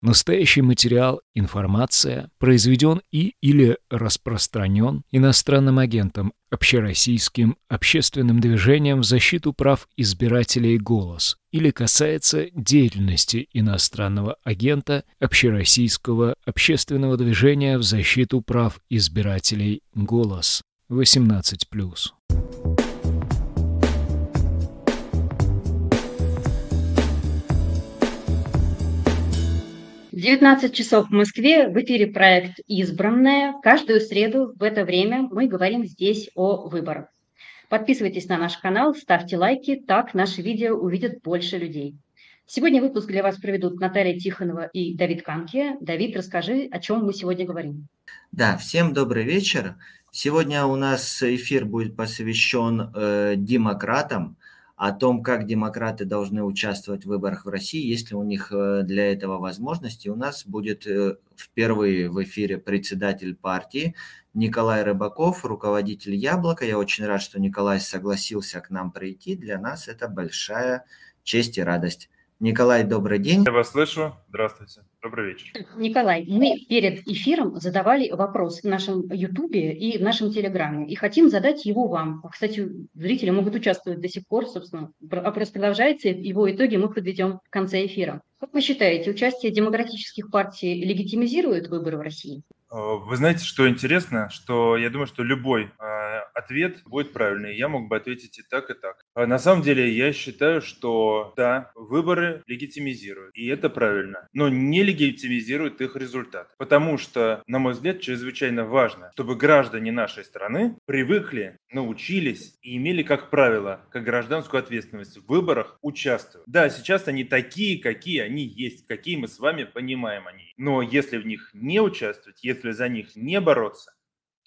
Настоящий материал, информация произведен и или распространен иностранным агентом, общероссийским общественным движением в защиту прав избирателей «Голос» или касается деятельности иностранного агента общероссийского общественного движения в защиту прав избирателей «Голос» 18+. 19 часов в Москве, в эфире проект «Избранная». Каждую среду в это время мы говорим здесь о выборах. Подписывайтесь на наш канал, ставьте лайки, так наши видео увидят больше людей. Сегодня выпуск для вас проведут Наталья Тихонова и Давид Канки. Давид, расскажи, о чем мы сегодня говорим. Да, всем добрый вечер. Сегодня у нас эфир будет посвящен э, демократам, о том, как демократы должны участвовать в выборах в России, есть ли у них э, для этого возможности. У нас будет э, впервые в эфире председатель партии Николай Рыбаков, руководитель «Яблоко». Я очень рад, что Николай согласился к нам прийти. Для нас это большая честь и радость. Николай, добрый день. Я вас слышу. Здравствуйте. Добрый вечер. Николай, мы перед эфиром задавали вопрос в нашем Ютубе и в нашем Телеграме, и хотим задать его вам. Кстати, зрители могут участвовать до сих пор, собственно. Опрос продолжается, и его итоги мы подведем в конце эфира. Как вы считаете, участие демократических партий легитимизирует выборы в России? Э, вы знаете, что интересно, что я думаю, что любой э, ответ будет правильный. Я мог бы ответить и так, и так. А на самом деле я считаю, что да, выборы легитимизируют, и это правильно, но не легитимизируют их результат. Потому что, на мой взгляд, чрезвычайно важно, чтобы граждане нашей страны привыкли, научились и имели, как правило, как гражданскую ответственность в выборах участвовать. Да, сейчас они такие, какие они есть, какие мы с вами понимаем они. Но если в них не участвовать, если за них не бороться,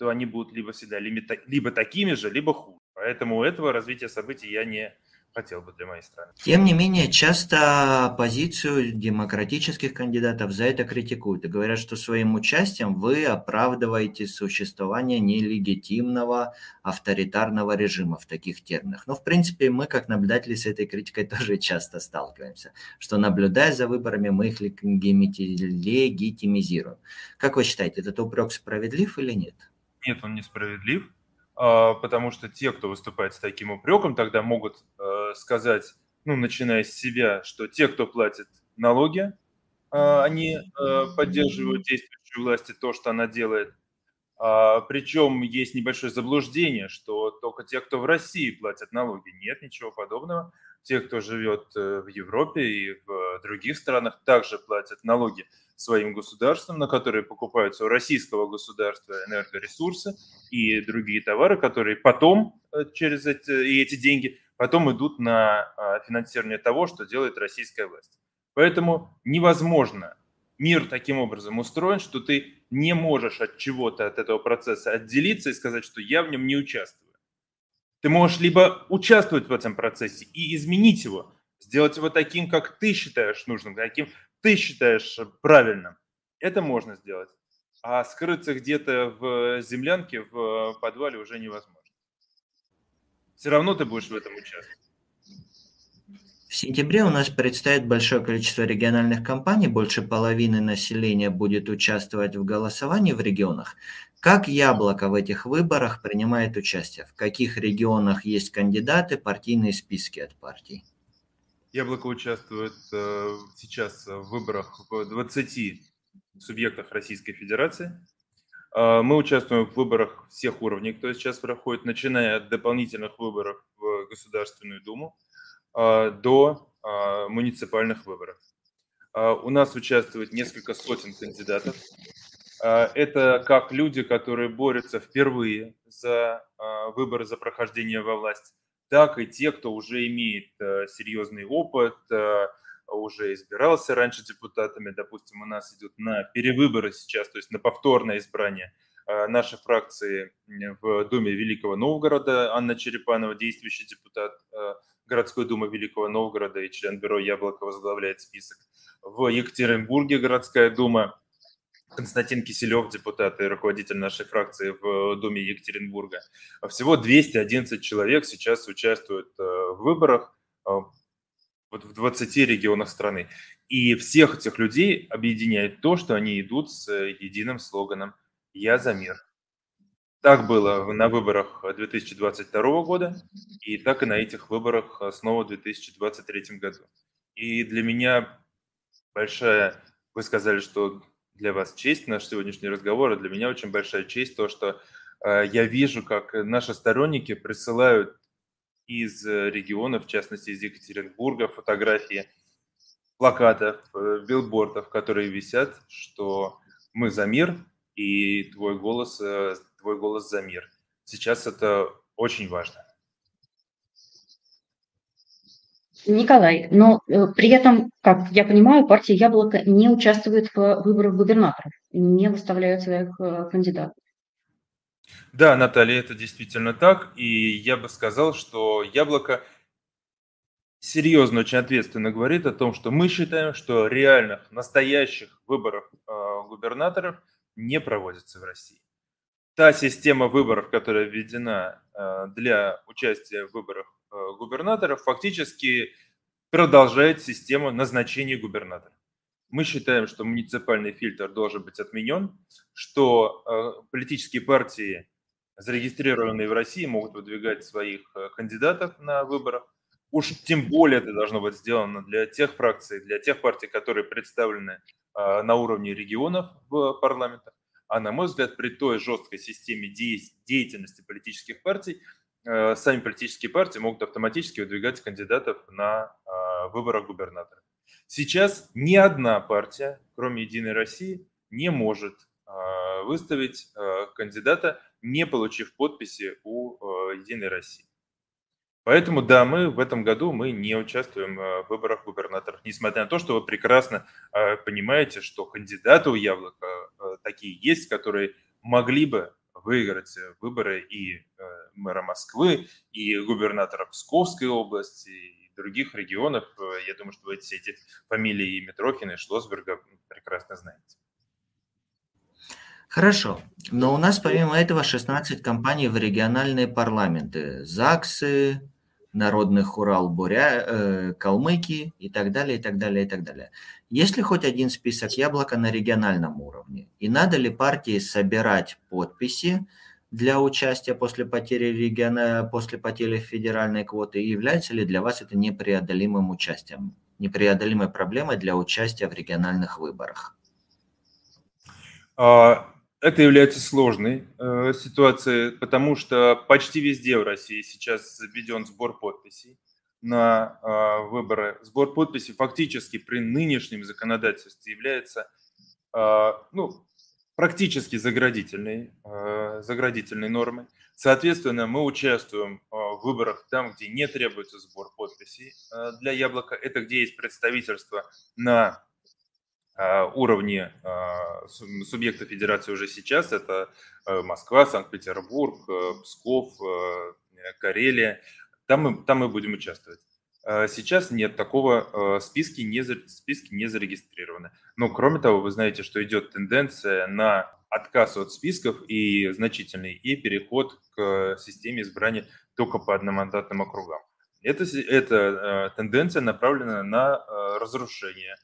то они будут либо всегда либо такими же, либо хуже. Поэтому этого развития событий я не хотел бы для моей страны. Тем не менее, часто позицию демократических кандидатов за это критикуют и говорят, что своим участием вы оправдываете существование нелегитимного авторитарного режима в таких терминах. Но, в принципе, мы, как наблюдатели, с этой критикой тоже часто сталкиваемся, что, наблюдая за выборами, мы их легитимизируем. Как вы считаете, этот упрек справедлив или нет? Нет, он несправедлив а, потому что те, кто выступает с таким упреком, тогда могут э, сказать, ну, начиная с себя, что те, кто платит налоги, а, они поддерживают действующую власть и то, что она делает. А, Причем есть небольшое заблуждение, что только те, кто в России платят налоги. Нет ничего подобного. Те, кто живет э, в Европе и в других странах, также платят налоги своим государством, на которые покупаются у российского государства энергоресурсы и другие товары, которые потом э, через эти, и эти деньги потом идут на финансирование того, что делает российская власть. Поэтому невозможно. Мир таким образом устроен, что ты не можешь от чего-то, от этого процесса отделиться и сказать, что я в нем не участвую. Ты можешь либо участвовать в этом процессе и изменить его, сделать его таким, как ты считаешь нужным, таким, ты считаешь правильным, это можно сделать. А скрыться где-то в землянке, в подвале уже невозможно. Все равно ты будешь в этом участвовать. В сентябре у нас предстоит большое количество региональных компаний, больше половины населения будет участвовать в голосовании в регионах. Как Яблоко в этих выборах принимает участие? В каких регионах есть кандидаты, партийные списки от партий? Яблоко участвует э, сейчас в выборах в 20 субъектах Российской Федерации. Э, мы участвуем в выборах всех уровней, кто сейчас проходит, начиная от дополнительных выборов в Государственную Думу до муниципальных выборов. У нас участвует несколько сотен кандидатов. Это как люди, которые борются впервые за выборы, за прохождение во власть так и те, кто уже имеет серьезный опыт, уже избирался раньше депутатами, допустим, у нас идет на перевыборы сейчас, то есть на повторное избрание нашей фракции в Думе Великого Новгорода, Анна Черепанова, действующий депутат городской думы Великого Новгорода и член бюро Яблоко возглавляет список. В Екатеринбурге городская дума Константин Киселев, депутат и руководитель нашей фракции в Думе Екатеринбурга. Всего 211 человек сейчас участвуют э, в выборах. Э, вот в 20 регионах страны. И всех этих людей объединяет то, что они идут с единым слоганом «Я за мир». Так было на выборах 2022 года, и так и на этих выборах снова в 2023 году. И для меня большая, вы сказали, что для вас честь наш сегодняшний разговор, а для меня очень большая честь то, что э, я вижу, как наши сторонники присылают из регионов, в частности из Екатеринбурга, фотографии плакатов, э, билбордов, которые висят, что мы за мир, и твой голос, э, твой голос за мир. Сейчас это очень важно. Николай, но э, при этом, как я понимаю, партия «Яблоко» не участвует в выборах губернаторов, не выставляет своих кандидатов. Да, Наталья, это действительно так. И я бы сказал, что «Яблоко» серьезно, очень ответственно говорит о том, что мы считаем, что реальных, настоящих выборов э, губернаторов не проводится в России. Та система выборов, которая введена э, для участия в выборах э, губернаторов, фактически продолжает систему назначения губернатора. Мы считаем, что муниципальный фильтр должен быть отменен, что э, политические партии, зарегистрированные в России, могут выдвигать своих кандидатов на выборах, Уж тем более это должно быть сделано для тех фракций, для тех партий, которые представлены на уровне регионов в парламентах. А на мой взгляд, при той жесткой системе деятельности политических партий, э, сами политические партии могут автоматически выдвигать кандидатов на э, выборах губернатора. Сейчас ни одна партия, кроме «Единой России», не может выставить кандидата, не получив подписи у «Единой России». Поэтому, да, мы в этом году мы не участвуем э, в выборах губернаторов, несмотря на то, что вы прекрасно э, понимаете, что кандидаты у Яблока э, такие есть, которые могли бы выиграть выборы и мэра Москвы, и губернатора Псковской области, и других регионов. Я думаю, что вы все эти фамилии и Митрохина, и Шлосберга прекрасно знаете. Хорошо. Но у нас помимо этого 16 компаний в региональные парламенты. ЗАГСы, народных Урал, Буря, э, Калмыкии и так далее, и так далее, и так далее. Есть ли хоть один список яблока на региональном уровне? И надо ли партии собирать подписи для участия после потери региона, после потери федеральной квоты? И является ли для вас это непреодолимым участием, непреодолимой проблемой для участия в региональных выборах? Это является сложной э, ситуацией, потому что почти везде в России сейчас введен сбор подписей на э, выборы. Сбор подписей фактически при нынешнем законодательстве является э, ну, практически заградительной, э, заградительной нормой. Соответственно, мы участвуем э, в выборах там, где не требуется сбор подписей э, для яблока. Это где есть представительство на а, уровне а, субъекта федерации уже сейчас. Это э, Москва, Санкт-Петербург, э, Псков, э, Карелия. Там мы, там мы будем участвовать. А сейчас нет такого, списки не, списки не зарегистрированы. Но кроме того, вы знаете, что идет тенденция на отказ от списков и значительный, и переход к системе избрания только по одномандатным округам. Это, эта тенденция направлена на разрушение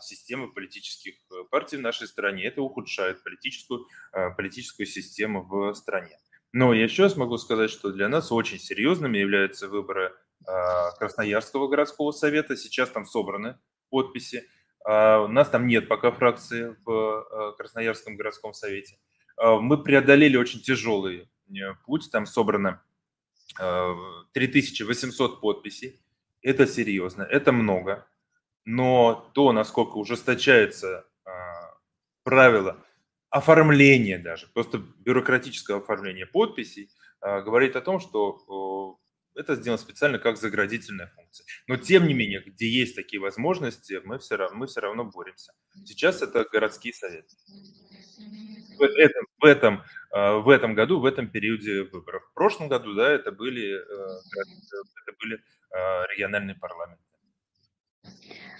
системы политических э, партий в нашей стране. Это ухудшает политическую, а, политическую систему в стране. Но я еще раз могу сказать, что для нас очень серьезными являются выборы а, Красноярского городского совета. Сейчас там собраны подписи. У нас там нет пока фракции в Красноярском городском совете. Мы преодолели очень тяжелый э, путь. Там собрано 3800 подписей. Это серьезно, это много но то, насколько ужесточается а, правило оформления даже, просто бюрократического оформления подписей, а, говорит о том, что это сделано специально как заградительная функция. Но тем не менее, где есть такие возможности, мы все равно, мы все равно боремся. Сейчас это городские советы. В этом, в, этом, а, в этом году, в этом периоде выборов. В прошлом году, да, это были, э, это были региональные парламенты.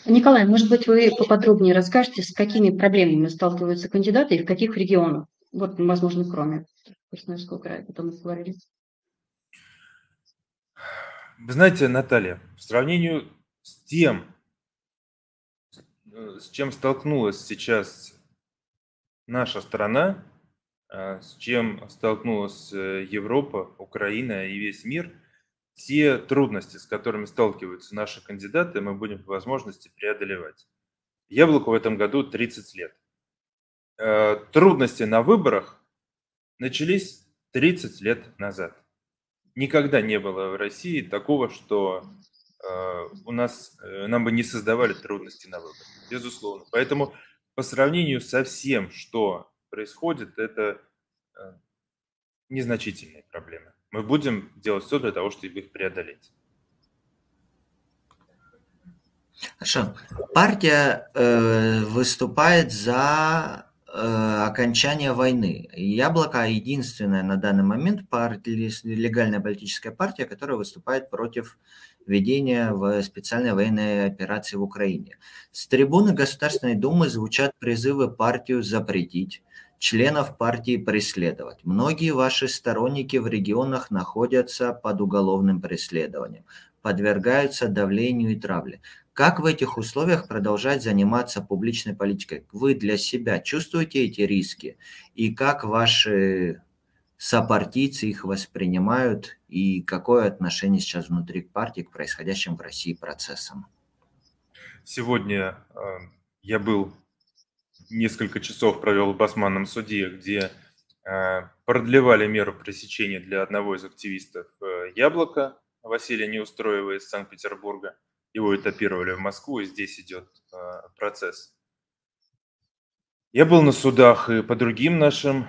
Николай, может быть, вы поподробнее расскажете, с какими проблемами сталкиваются кандидаты и в каких регионах? Вот, возможно, кроме Красноярского края, потом мы говорили. Вы знаете, Наталья, в сравнении с тем, э, с чем столкнулась сейчас наша страна, а, с чем столкнулась э, Европа, Украина и весь мир, те трудности, с которыми сталкиваются наши кандидаты, мы будем по возможности преодолевать. Яблоку в этом году 30 лет. Э, трудности на выборах начались 30 лет назад. Никогда не было в России такого, что э, у нас, э, нам бы не создавали трудности на выборах, безусловно. Поэтому по сравнению со всем, что происходит, это незначительные проблемы. Мы будем делать все для того, чтобы их преодолеть. Хорошо. Партия э, выступает за э, окончание войны. Яблоко единственная на данный момент партия, легальная политическая партия, которая выступает против введения в специальной военной операции в Украине. С трибуны Государственной Думы звучат призывы партию запретить, членов партии преследовать. Многие ваши сторонники в регионах находятся под уголовным преследованием, подвергаются давлению и травле. Как в этих условиях продолжать заниматься публичной политикой? Вы для себя чувствуете эти риски? И как ваши сопартийцы их воспринимают? И какое отношение сейчас внутри партии к происходящим в России процессам? Сегодня э, я был несколько часов провел в Басманном суде, где э, продлевали меру пресечения для одного из активистов э, «Яблоко» Василия Неустроева из Санкт-Петербурга – его этапировали в Москву, и здесь идет а, процесс. Я был на судах и по другим нашим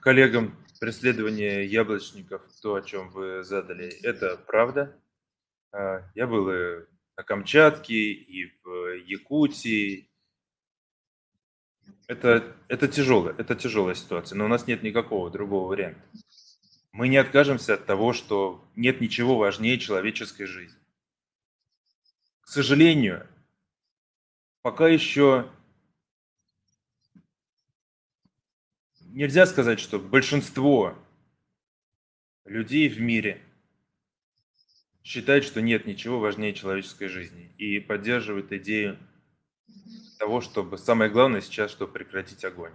коллегам преследование яблочников, то, о чем вы задали, это правда. Я был и на Камчатке, и в Якутии. Это, это тяжелая, это тяжелая ситуация, но у нас нет никакого другого варианта. Мы не откажемся от того, что нет ничего важнее человеческой жизни к сожалению, пока еще нельзя сказать, что большинство людей в мире считает, что нет ничего важнее человеческой жизни и поддерживает идею того, чтобы самое главное сейчас, чтобы прекратить огонь,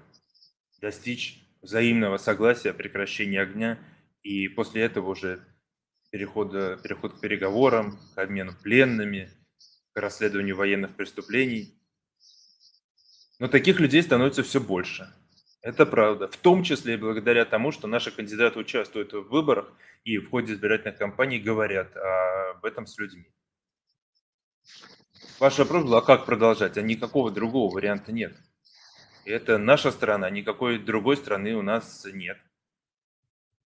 достичь взаимного согласия, прекращения огня и после этого уже перехода, переход к переговорам, к обмену пленными – к расследованию военных преступлений. Но таких людей становится все больше. Это правда. В том числе и благодаря тому, что наши кандидаты участвуют в выборах и в ходе избирательных кампаний говорят об этом с людьми. Ваш вопрос был, а как продолжать? А никакого другого варианта нет. Это наша страна, никакой другой страны у нас нет.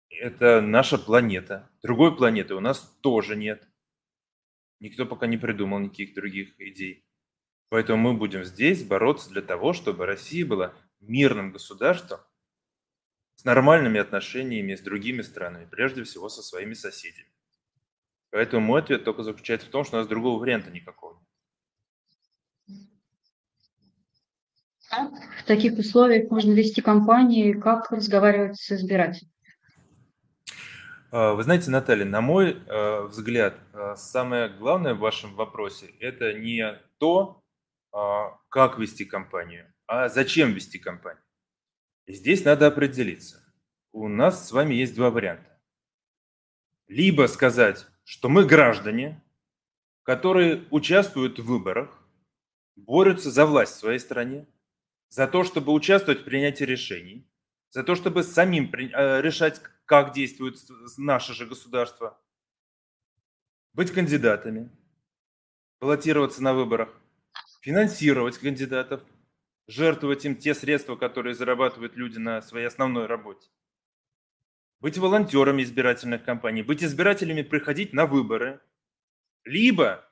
Это наша планета. Другой планеты у нас тоже нет. Никто пока не придумал никаких других идей. Поэтому мы будем здесь бороться для того, чтобы Россия была мирным государством с нормальными отношениями с другими странами, прежде всего со своими соседями. Поэтому мой ответ только заключается в том, что у нас другого варианта никакого нет. В таких условиях можно вести кампании, как разговаривать с избирателем? А, вы знаете, Наталья, на мой э, взгляд, э, самое главное в вашем вопросе – это не то, а, как вести компанию, а зачем вести компанию. И здесь надо определиться. У нас с вами есть два варианта. Либо сказать, что мы граждане, которые участвуют в выборах, борются за власть в своей стране, за то, чтобы участвовать в принятии решений, за то, чтобы самим э, решать, как действует наше же государство, быть кандидатами, баллотироваться на выборах, финансировать кандидатов, жертвовать им те средства, которые зарабатывают люди на своей основной работе, быть волонтерами избирательных кампаний, быть избирателями, приходить на выборы, либо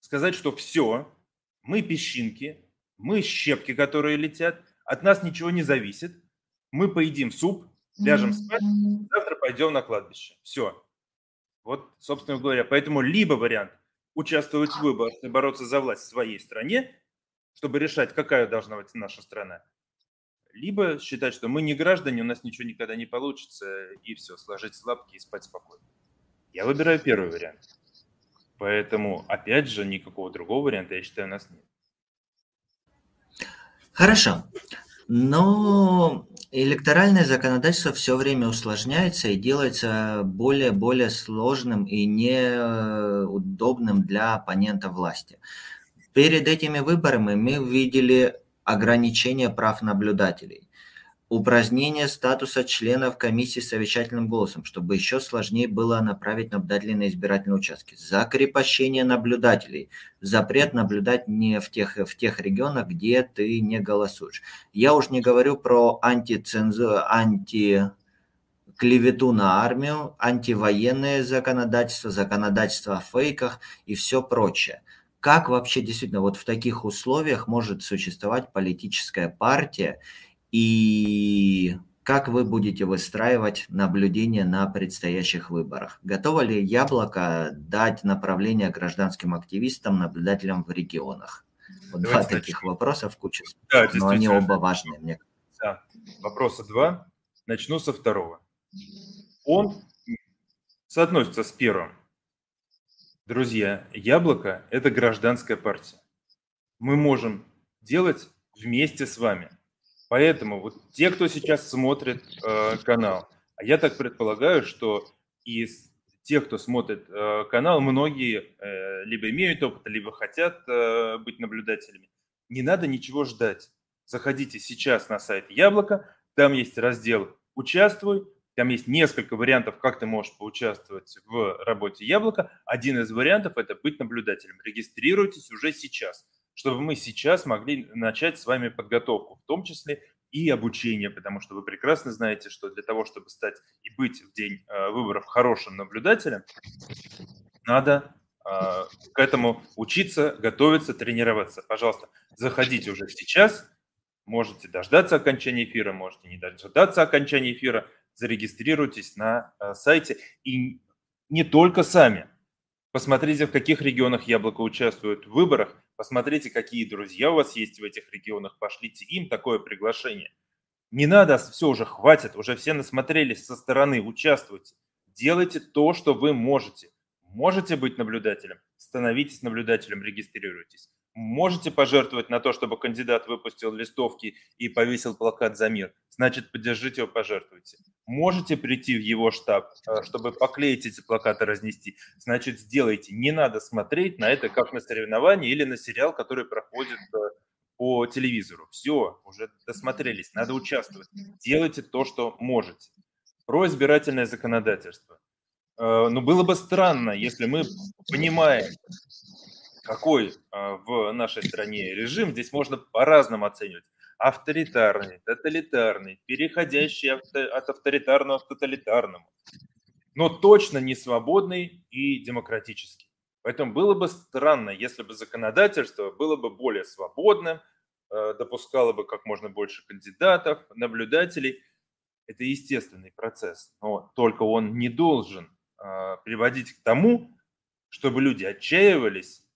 сказать, что все, мы песчинки, мы щепки, которые летят, от нас ничего не зависит, мы поедим суп, ляжем спать, завтра пойдем на кладбище. Все. Вот, собственно говоря, поэтому либо вариант участвовать в выборах и бороться за власть в своей стране, чтобы решать, какая должна быть наша страна, либо считать, что мы не граждане, у нас ничего никогда не получится, и все, сложить лапки и спать спокойно. Я выбираю первый вариант. Поэтому, опять же, никакого другого варианта, я считаю, у нас нет. Хорошо. Но электоральное законодательство все время усложняется и делается более-более сложным и неудобным для оппонента власти. Перед этими выборами мы видели ограничение прав наблюдателей упразднение статуса членов комиссии совещательным голосом, чтобы еще сложнее было направить наблюдателей на избирательные участки. Закрепощение наблюдателей. Запрет наблюдать не в тех, в тех регионах, где ты не голосуешь. Я уж не говорю про антицензуру, анти клевету на армию, антивоенное законодательство, законодательство о фейках и все прочее. Как вообще действительно вот в таких условиях может существовать политическая партия и как вы будете выстраивать наблюдение на предстоящих выборах? Готово ли Яблоко дать направление гражданским активистам, наблюдателям в регионах? Вот два начнем. таких вопроса в куче, да, но они оба важные, мне кажется. Да. Вопроса два. Начну со второго. Он соотносится с первым. Друзья, Яблоко – это гражданская партия. Мы можем делать вместе с вами – Поэтому вот те, кто сейчас смотрит э, канал, а я так предполагаю, что из тех, кто смотрит э, канал, многие э, либо имеют опыт, либо хотят э, быть наблюдателями. Не надо ничего ждать. Заходите сейчас на сайт Яблоко, там есть раздел «Участвуй», там есть несколько вариантов, как ты можешь поучаствовать в работе Яблока. Один из вариантов – это быть наблюдателем. Регистрируйтесь уже сейчас чтобы мы сейчас могли начать с вами подготовку, в том числе и обучение, потому что вы прекрасно знаете, что для того, чтобы стать и быть в день э, выборов хорошим наблюдателем, надо э, к этому учиться, готовиться, тренироваться. Пожалуйста, заходите уже сейчас, можете дождаться окончания эфира, можете не дождаться окончания эфира, зарегистрируйтесь на э, сайте и не только сами. Посмотрите, в каких регионах Яблоко участвует в выборах, посмотрите, какие друзья у вас есть в этих регионах, пошлите им такое приглашение. Не надо, все уже хватит, уже все насмотрелись со стороны, участвуйте. Делайте то, что вы можете. Можете быть наблюдателем, становитесь наблюдателем, регистрируйтесь. Можете пожертвовать на то, чтобы кандидат выпустил листовки и повесил плакат «За мир», значит, поддержите его, пожертвуйте. Можете прийти в его штаб, э, чтобы поклеить эти плакаты, разнести, значит, сделайте. Не надо смотреть на это как на соревнование или на сериал, который проходит э, по телевизору. Все, уже досмотрелись, надо участвовать. Делайте то, что можете. Про избирательное законодательство. Э, ну, было бы странно, если мы понимаем, какой а, в нашей стране режим, здесь можно по-разному оценивать. Авторитарный, тоталитарный, переходящий от авторитарного к тоталитарному. Но точно не свободный и демократический. Поэтому было бы странно, если бы законодательство было бы более свободным, а, допускало бы как можно больше кандидатов, наблюдателей. Это естественный процесс, но только он не должен а, приводить к тому, чтобы люди отчаивались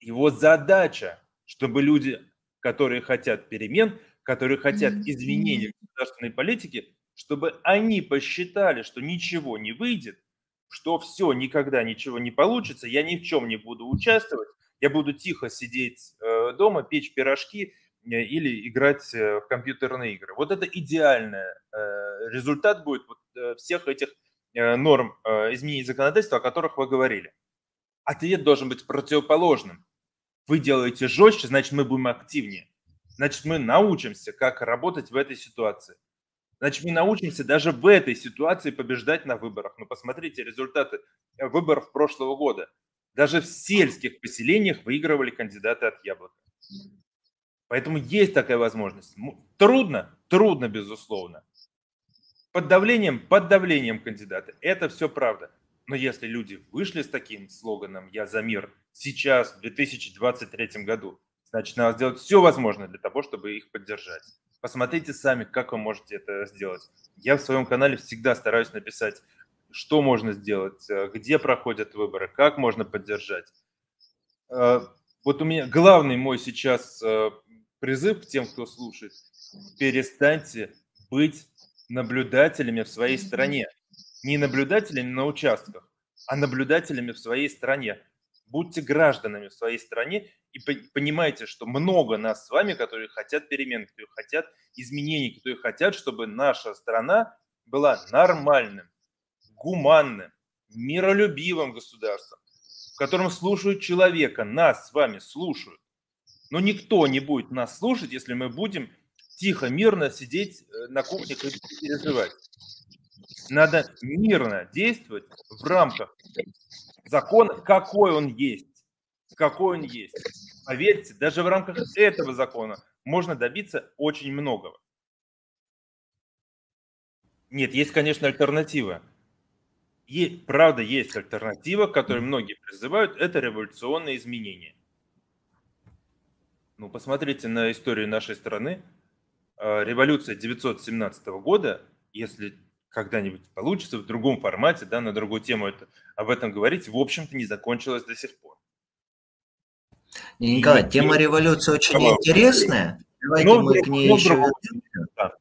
его задача, чтобы люди, которые хотят перемен, которые хотят изменений в государственной политике, чтобы они посчитали, что ничего не выйдет, что все, никогда ничего не получится, я ни в чем не буду участвовать, я буду тихо сидеть э, дома, печь пирожки э, или играть э, в компьютерные игры. Вот это идеальный результат будет всех этих норм изменений законодательства, о которых вы говорили. Ответ должен быть противоположным вы делаете жестче, значит, мы будем активнее. Значит, мы научимся, как работать в этой ситуации. Значит, мы научимся даже в этой ситуации побеждать на выборах. Ну, посмотрите результаты э, выборов прошлого года. Даже в сельских поселениях выигрывали кандидаты от яблока. Поэтому есть такая возможность. Трудно? Трудно, безусловно. Под давлением? Под давлением кандидата. Это все правда. Но если люди вышли с таким слоганом «Я за мир» сейчас, в 2023 году, значит, надо сделать все возможное для того, чтобы их поддержать. Посмотрите сами, как вы можете это сделать. Я в своем канале всегда стараюсь написать, что можно сделать, э, где проходят выборы, как можно поддержать. Э, вот у меня главный мой сейчас э, призыв к тем, кто слушает, перестаньте быть наблюдателями в своей стране не наблюдателями на участках, а наблюдателями в своей стране. Будьте гражданами в своей стране и понимайте, что много нас с вами, которые хотят перемен, которые хотят изменений, которые хотят, чтобы наша страна была нормальным, гуманным, миролюбивым государством, в котором слушают человека, нас с вами слушают. Но никто не будет нас слушать, если мы будем тихо, мирно сидеть э, на кухне и переживать. Надо мирно действовать в рамках закона, какой он есть. Какой он есть. Поверьте, даже в рамках этого закона можно добиться очень многого. Нет, есть, конечно, альтернатива. И, правда, есть альтернатива, к которой многие призывают, это революционные изменения. Ну, посмотрите на историю нашей страны. А, революция 917 года, если когда-нибудь получится в другом формате, да, на другую тему это, об этом говорить, в общем-то не закончилась до сих пор. Николай, и, тема революции очень интересная. Давайте но, мы к ней еще... Да.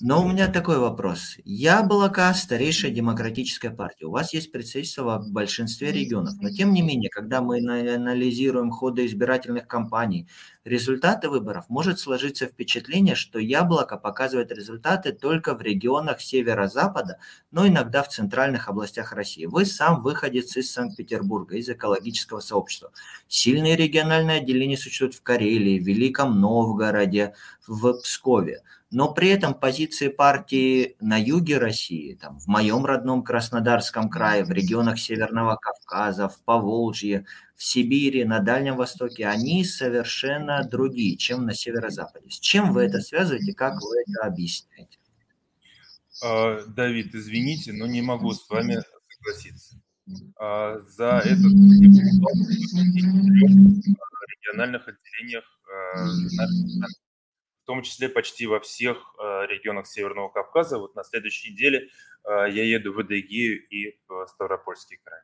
Но у меня такой вопрос. Я Балака – старейшая демократическая партия. У вас есть представительство в большинстве регионов. Но тем не менее, когда мы анализируем ходы избирательных кампаний, результаты выборов, может сложиться впечатление, что Яблоко показывает результаты только в регионах северо-запада, но иногда в центральных областях России. Вы сам выходец из Санкт-Петербурга, из экологического сообщества. Сильные региональные отделения существуют в Карелии, в Великом Новгороде, в Пскове но при этом позиции партии на юге России, там, в моем родном Краснодарском крае, в регионах Северного Кавказа, в Поволжье, в Сибири, на Дальнем Востоке, они совершенно другие, чем на северо-западе. С чем вы это связываете, как вы это объясняете? А, Давид, извините, но не могу с вами согласиться. А, за этот региональных отделениях а, нашей страны том числе почти во всех э, регионах Северного Кавказа. Вот на следующей неделе э, я еду в Адыгею и в Ставропольский край.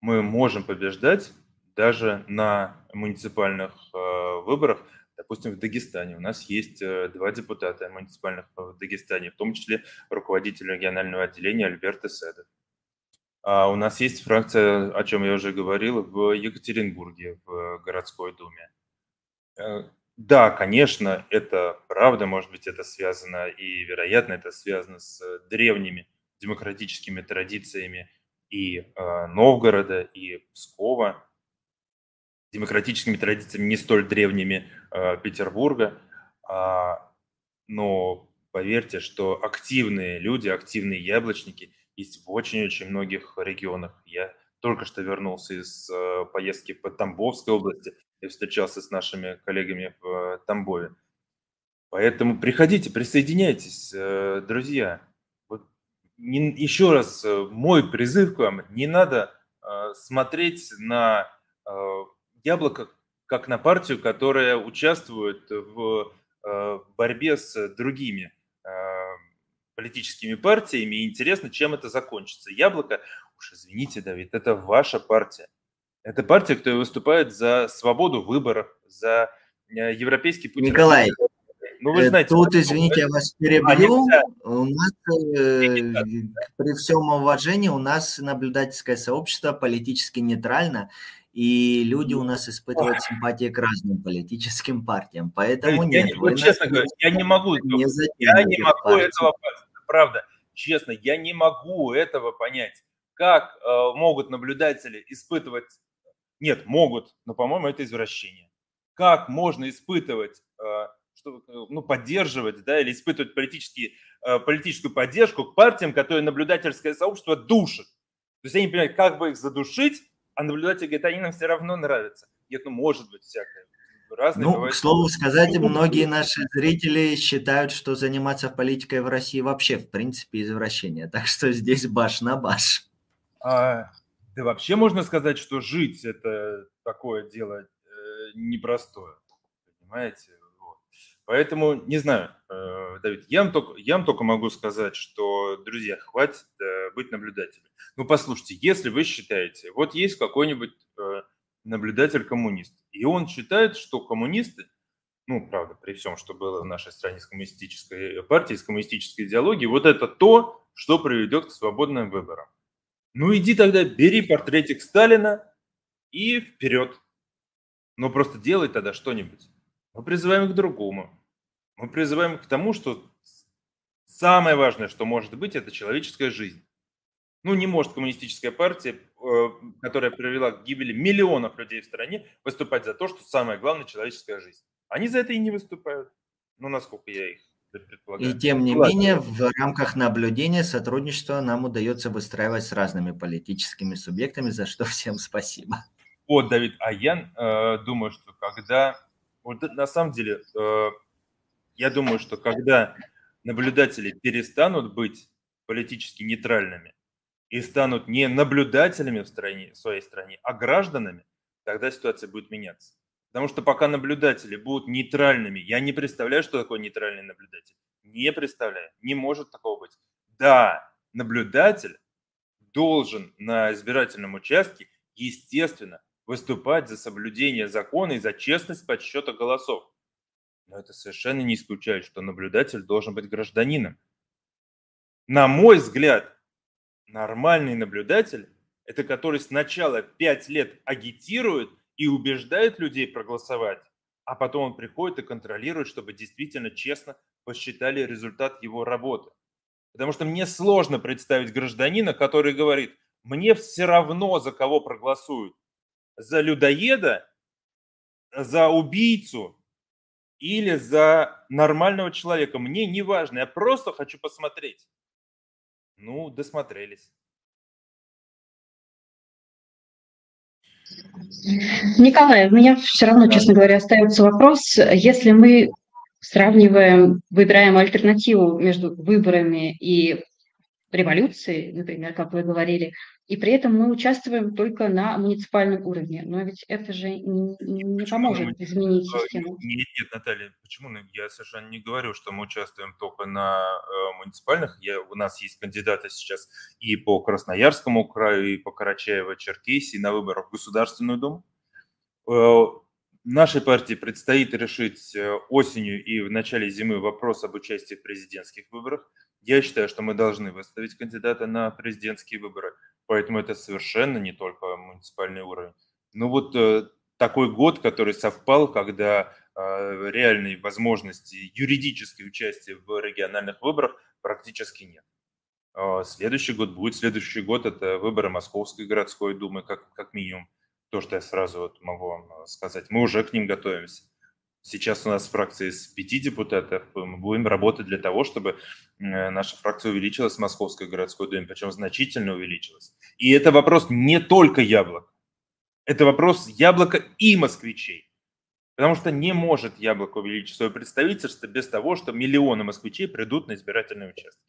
Мы можем побеждать даже на муниципальных э, выборах. Допустим, в Дагестане у нас есть два депутата муниципальных в Дагестане, в том числе руководитель регионального отделения Альберт Эседов. А у нас есть фракция, о чем я уже говорил, в Екатеринбурге, в городской думе да, конечно, это правда, может быть, это связано и, вероятно, это связано с древними демократическими традициями и э, Новгорода, и Пскова, демократическими традициями не столь древними э, Петербурга. А, но поверьте, что активные люди, активные яблочники есть в очень-очень многих регионах. Я только что вернулся из э, поездки по Тамбовской области и встречался с нашими коллегами в э, Тамбове. Поэтому приходите, присоединяйтесь, э, друзья. Вот, не, еще раз мой призыв к вам, не надо смотреть на яблоко как на партию, которая участвует в борьбе с другими политическими партиями, и интересно, чем это закончится. Яблоко, уж извините, Давид, это ваша партия. Это партия, которая выступает за свободу выборов, за э, европейский путь. Николай, ну, вы э, знаете, тут, извините, я вас перебью. А, у нас, э, при всем уважении, у нас наблюдательское сообщество политически нейтрально, и люди у нас испытывают симпатии к разным политическим партиям. Поэтому я, нет. Вот, честно говоря, я не могу, не я не могу этого, правда, честно, я не могу этого понять. Как э, могут наблюдатели испытывать нет, могут, но, по-моему, это извращение. Как можно испытывать, э, что, ну, поддерживать, да, или испытывать политические, э, политическую поддержку к партиям, которые наблюдательское сообщество душит? То есть я не понимаю, как бы их задушить, а наблюдатели говорят, они нам все равно нравятся. Нет, ну, может быть, всякое. Разные ну, бывают... к слову сказать, многие наши зрители считают, что заниматься политикой в России вообще, в принципе, извращение. Так что здесь баш на баш. А, да вообще можно сказать, что жить – это такое дело э, непростое, понимаете? Вот. Поэтому, не знаю, э, Давид, я вам, только, я вам только могу сказать, что, друзья, хватит э, быть наблюдателем. Ну, послушайте, если вы считаете, вот есть какой-нибудь наблюдатель-коммунист, и он считает, что коммунисты, ну, правда, при всем, что было в нашей стране с коммунистической партией, с коммунистической идеологией, вот это то, что приведет к свободным выборам. Ну иди тогда, бери портретик Сталина и вперед. Но просто делай тогда что-нибудь. Мы призываем к другому. Мы призываем к тому, что самое важное, что может быть, это человеческая жизнь. Ну, не может коммунистическая партия, э, которая привела к гибели миллионов людей в стране, выступать за то, что самое главное – человеческая жизнь. Они за это и не выступают. Ну, насколько я их. И тем не менее, в рамках наблюдения сотрудничества нам удается выстраивать с разными политическими субъектами, за что всем спасибо. Вот, Давид, а я э, думаю, что когда... Вот на самом деле, э, я думаю, что когда наблюдатели перестанут быть политически нейтральными и станут не наблюдателями в, стране, в своей стране, а гражданами, тогда ситуация будет меняться. Потому что пока наблюдатели будут нейтральными, я не представляю, что такое нейтральный наблюдатель. Не представляю, не может такого быть. Да, наблюдатель должен на избирательном участке, естественно, выступать за соблюдение закона и за честность подсчета голосов. Но это совершенно не исключает, что наблюдатель должен быть гражданином. На мой взгляд, нормальный наблюдатель – это который сначала пять лет агитирует и убеждает людей проголосовать, а потом он приходит и контролирует, чтобы действительно честно посчитали результат его работы. Потому что мне сложно представить гражданина, который говорит, мне все равно, за кого проголосуют за людоеда, за убийцу или за нормального человека. Мне не важно, я просто хочу посмотреть. Ну, досмотрелись. Николай, у меня все равно, честно говоря, остается вопрос, если мы сравниваем, выбираем альтернативу между выборами и революцией, например, как вы говорили, и при этом мы участвуем только на муниципальном уровне. Но ведь это же не, не поможет мы... изменить э, систему. Нет, нет, Наталья, почему? Я совершенно не говорю, что мы участвуем только на э, муниципальных. Я, у нас есть кандидаты сейчас и по Красноярскому краю, и по Карачаево-Черкесии на выборах в Государственную Думу. Э, нашей партии предстоит решить э, осенью и в начале зимы вопрос об участии в президентских выборах. Я считаю, что мы должны выставить кандидата на президентские выборы. Поэтому это совершенно не только муниципальный уровень. Ну вот э, такой год, который совпал, когда э, реальной возможности юридической участия в региональных выборах практически нет. Э, следующий год будет, следующий год это выборы Московской городской думы, как, как минимум. То, что я сразу вот могу вам э, сказать. Мы уже к ним готовимся. Сейчас у нас фракция из пяти депутатов. Мы будем работать для того, чтобы э, наша фракция увеличилась в Московской городской думе, причем значительно увеличилась. И это вопрос не только яблок. Это вопрос яблока и москвичей. Потому что не может яблоко увеличить свое представительство без того, что миллионы москвичей придут на избирательные участки.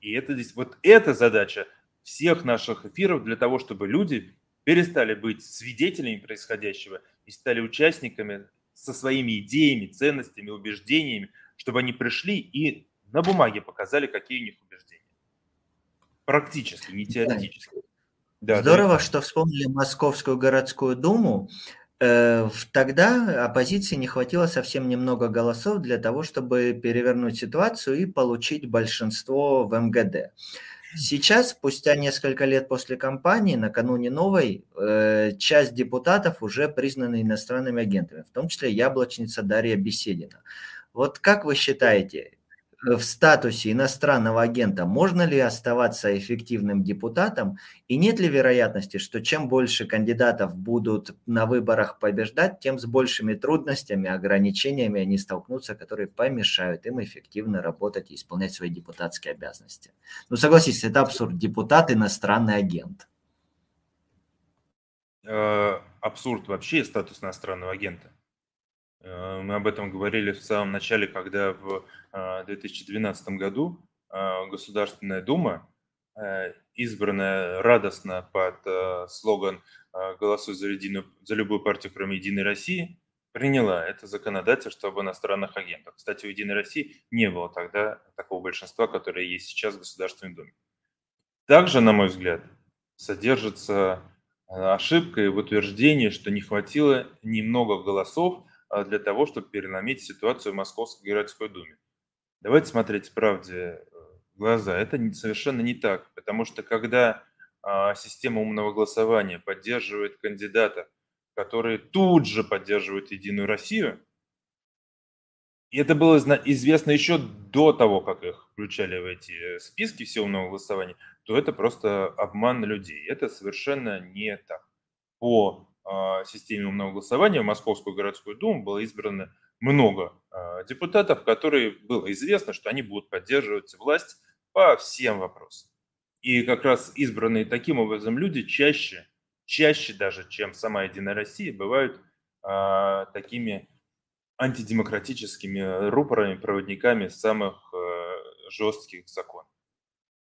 И это здесь, вот эта задача всех наших эфиров для того, чтобы люди перестали быть свидетелями происходящего и стали участниками со своими идеями, ценностями, убеждениями, чтобы они пришли и на бумаге показали, какие у них убеждения. Практически, не теоретически. Да, Здорово, да. что вспомнили Московскую городскую думу. Э, тогда оппозиции не хватило совсем немного голосов для того, чтобы перевернуть ситуацию и получить большинство в МГД. Сейчас, спустя несколько лет после кампании, накануне новой, э, часть депутатов уже признаны иностранными агентами, в том числе яблочница Дарья Беседина. Вот как вы считаете, в статусе иностранного агента можно ли оставаться эффективным депутатом? И нет ли вероятности, что чем больше кандидатов будут на выборах побеждать, тем с большими трудностями, ограничениями они столкнутся, которые помешают им эффективно работать и исполнять свои депутатские обязанности? Ну, согласитесь, это абсурд. Депутат – иностранный агент. Э, абсурд вообще статус иностранного агента. Э, мы об этом говорили в самом начале, когда в 2012 э, году э, Государственная Дума, избранная радостно под слоган «Голосуй за, единую, за любую партию, кроме Единой России», приняла это законодательство об иностранных агентах. Кстати, у Единой России не было тогда такого большинства, которое есть сейчас в Государственной Думе. Также, на мой взгляд, содержится ошибка в утверждении, что не хватило немного голосов для того, чтобы переломить ситуацию в Московской городской думе. Давайте смотреть правде э, в глаза. Это совершенно не так, потому что когда а, система умного голосования поддерживает кандидата, которые тут же поддерживают Единую Россию, и это было известно еще до того, как их включали в эти списки все умного голосования, то это просто обман людей. Это совершенно не так. По э, системе умного голосования в Московскую городскую думу было избрано много э, депутатов, которые было известно, что они будут поддерживать власть по всем вопросам. И как раз избранные таким образом люди чаще, чаще даже, чем сама Единая Россия, бывают э, такими антидемократическими рупорами, проводниками самых э, жестких законов.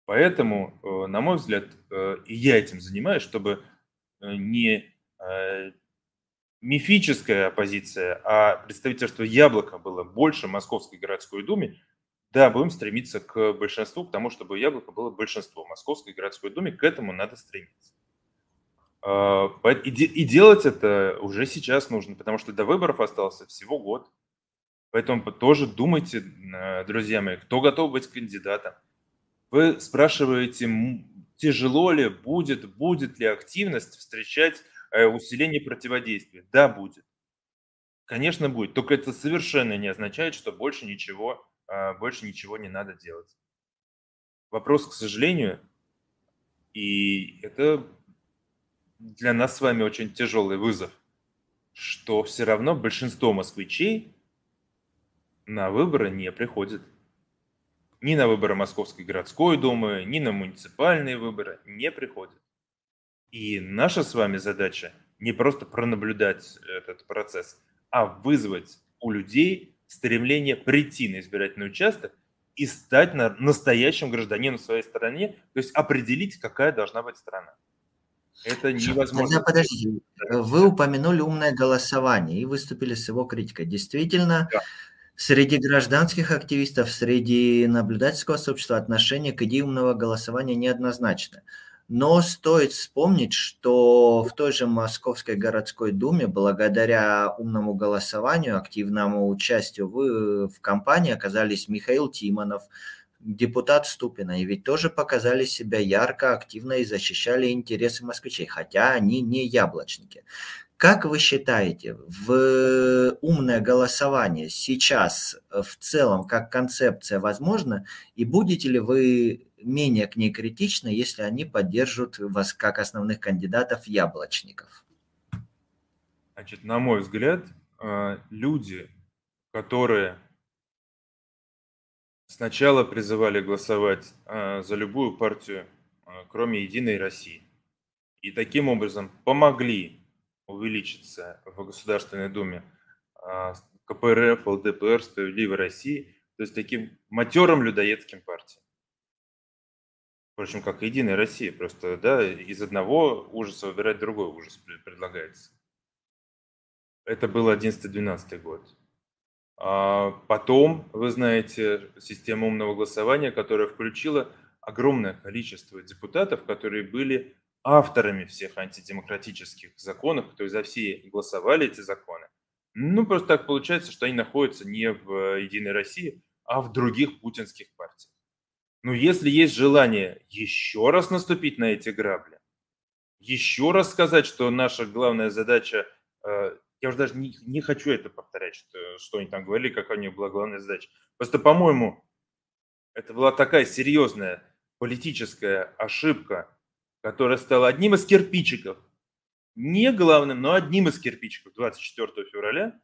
Поэтому, э, на мой взгляд, э, и я этим занимаюсь, чтобы не мифическая оппозиция, а представительство Яблока было больше Московской городской думе, да, будем стремиться к большинству, к тому, чтобы Яблоко было большинство Московской городской думе, к этому надо стремиться. А, и делать это уже сейчас нужно, потому что до выборов остался всего год. Поэтому тоже думайте, друзья мои, кто готов быть кандидатом. Вы спрашиваете, тяжело ли будет, будет ли активность встречать э, усиление противодействия. Да, будет. Конечно, будет. Только это совершенно не означает, что больше ничего, а, больше ничего не надо делать. Вопрос, к сожалению, и это для нас с вами очень тяжелый вызов, что все равно большинство москвичей на выборы не приходит. Ни на выборы Московской городской думы, ни на муниципальные выборы не приходят. И наша с вами задача не просто пронаблюдать этот процесс, а вызвать у людей стремление прийти на избирательный участок и стать настоящим гражданином своей стране, то есть определить, какая должна быть страна. Это невозможно. Тогда подождите, вы упомянули умное голосование и выступили с его критикой. Действительно, да. среди гражданских активистов, среди наблюдательского сообщества отношение к идее умного голосования неоднозначно. Но стоит вспомнить, что в той же Московской городской думе, благодаря умному голосованию, активному участию в, в кампании оказались Михаил Тимонов, депутат Ступина, и ведь тоже показали себя ярко, активно и защищали интересы москвичей, хотя они не яблочники. Как вы считаете, в умное голосование сейчас в целом как концепция возможно, и будете ли вы менее к ней критичны, если они поддержат вас как основных кандидатов яблочников? Значит, на мой взгляд, э, люди, которые Сначала призывали голосовать а, за любую партию, а, кроме «Единой России». И таким образом помогли увеличиться в Государственной Думе КПРФ, ЛДПР, «Справедливой России», то есть таким матерым людоедским партиям. Впрочем, как «Единая Россия», просто да, из одного ужаса выбирать другой ужас предлагается. Это был 11-12 год. А потом, вы знаете, система умного голосования, которая включила огромное количество депутатов, которые были авторами всех антидемократических законов, то есть за все голосовали эти законы. Ну, просто так получается, что они находятся не в Единой России, а в других путинских. Но если есть желание еще раз наступить на эти грабли, еще раз сказать, что наша главная задача э, я уже даже не, не хочу это повторять, что, что они там говорили, какая у них была главная задача. Просто, по-моему, это была такая серьезная политическая ошибка, которая стала одним из кирпичиков, не главным, но одним из кирпичиков 24 февраля,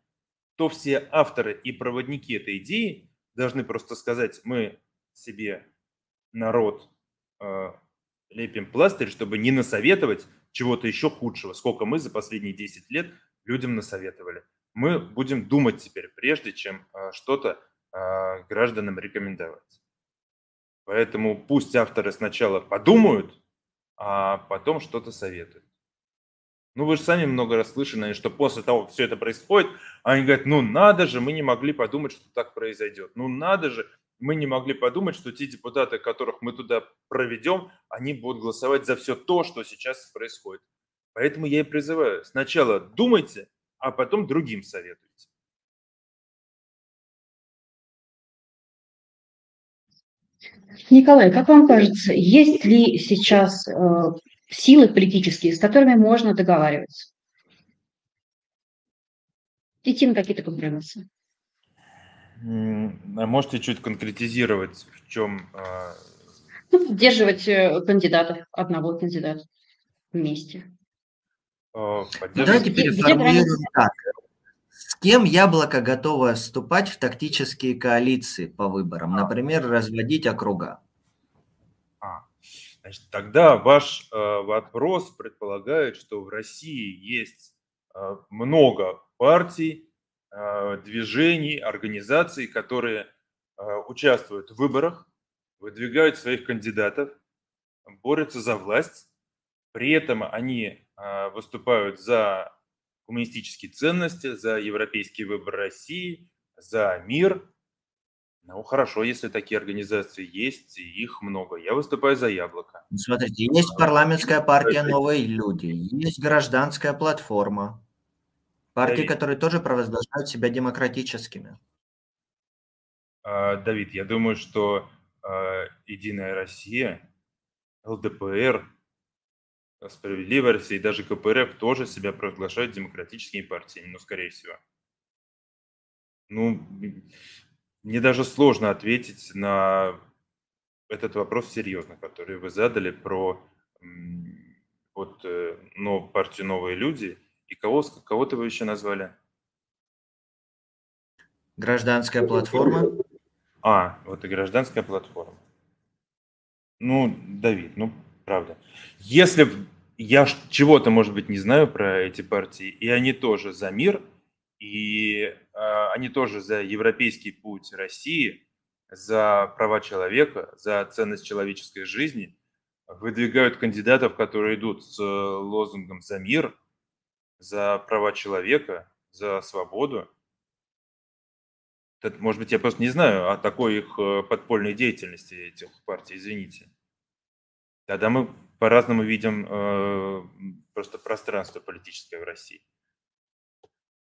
то все авторы и проводники этой идеи должны просто сказать, мы себе народ э, лепим пластырь, чтобы не насоветовать чего-то еще худшего, сколько мы за последние 10 лет людям насоветовали. Мы будем думать теперь, прежде чем а, что-то а, гражданам рекомендовать. Поэтому пусть авторы сначала подумают, а потом что-то советуют. Ну, вы же сами много раз слышали, что после того, как все это происходит, они говорят, ну надо же, мы не могли подумать, что так произойдет. Ну надо же, мы не могли подумать, что те депутаты, которых мы туда проведем, они будут голосовать за все то, что сейчас происходит. Поэтому я и призываю, сначала думайте, а потом другим советуйте. Николай, как вам кажется, есть ли сейчас э, силы политические, с которыми можно договариваться? Идти на какие-то компромиссы? А можете чуть конкретизировать, в чем... А, ну, поддерживать э, кандидатов, одного кандидата вместе. А, давайте переформулируем так. С кем яблоко готово вступать в тактические коалиции по выборам? Например, разводить округа. А, значит, тогда ваш э, вопрос предполагает, что в России есть э, много партий, движений, организаций, которые э, участвуют в выборах, выдвигают своих кандидатов, борются за власть, при этом они э, выступают за гуманистические ценности, за европейский выбор России, за мир. Ну, хорошо, если такие организации есть, и их много. Я выступаю за яблоко. Смотрите, есть парламентская партия «Новые люди», есть гражданская платформа. Партии, Давид. которые тоже провозглашают себя демократическими. А, Давид, я думаю, что а, Единая Россия, ЛДПР, Справедливая Россия и даже КПРФ тоже себя провозглашают демократическими партиями, ну, скорее всего. Ну, мне даже сложно ответить на этот вопрос серьезно, который вы задали про вот, ну, партию «Новые люди» и кого, кого-то вы еще назвали? Гражданская платформа. А, вот и гражданская платформа. Ну, Давид, ну, правда. Если я чего-то, может быть, не знаю про эти партии, и они тоже за мир, и э, они тоже за европейский путь России, за права человека, за ценность человеческой жизни, выдвигают кандидатов, которые идут с лозунгом «за мир», за права человека, за свободу. Может быть, я просто не знаю о такой их э, подпольной деятельности этих партий, извините. Тогда мы по-разному видим э, просто пространство политическое в России.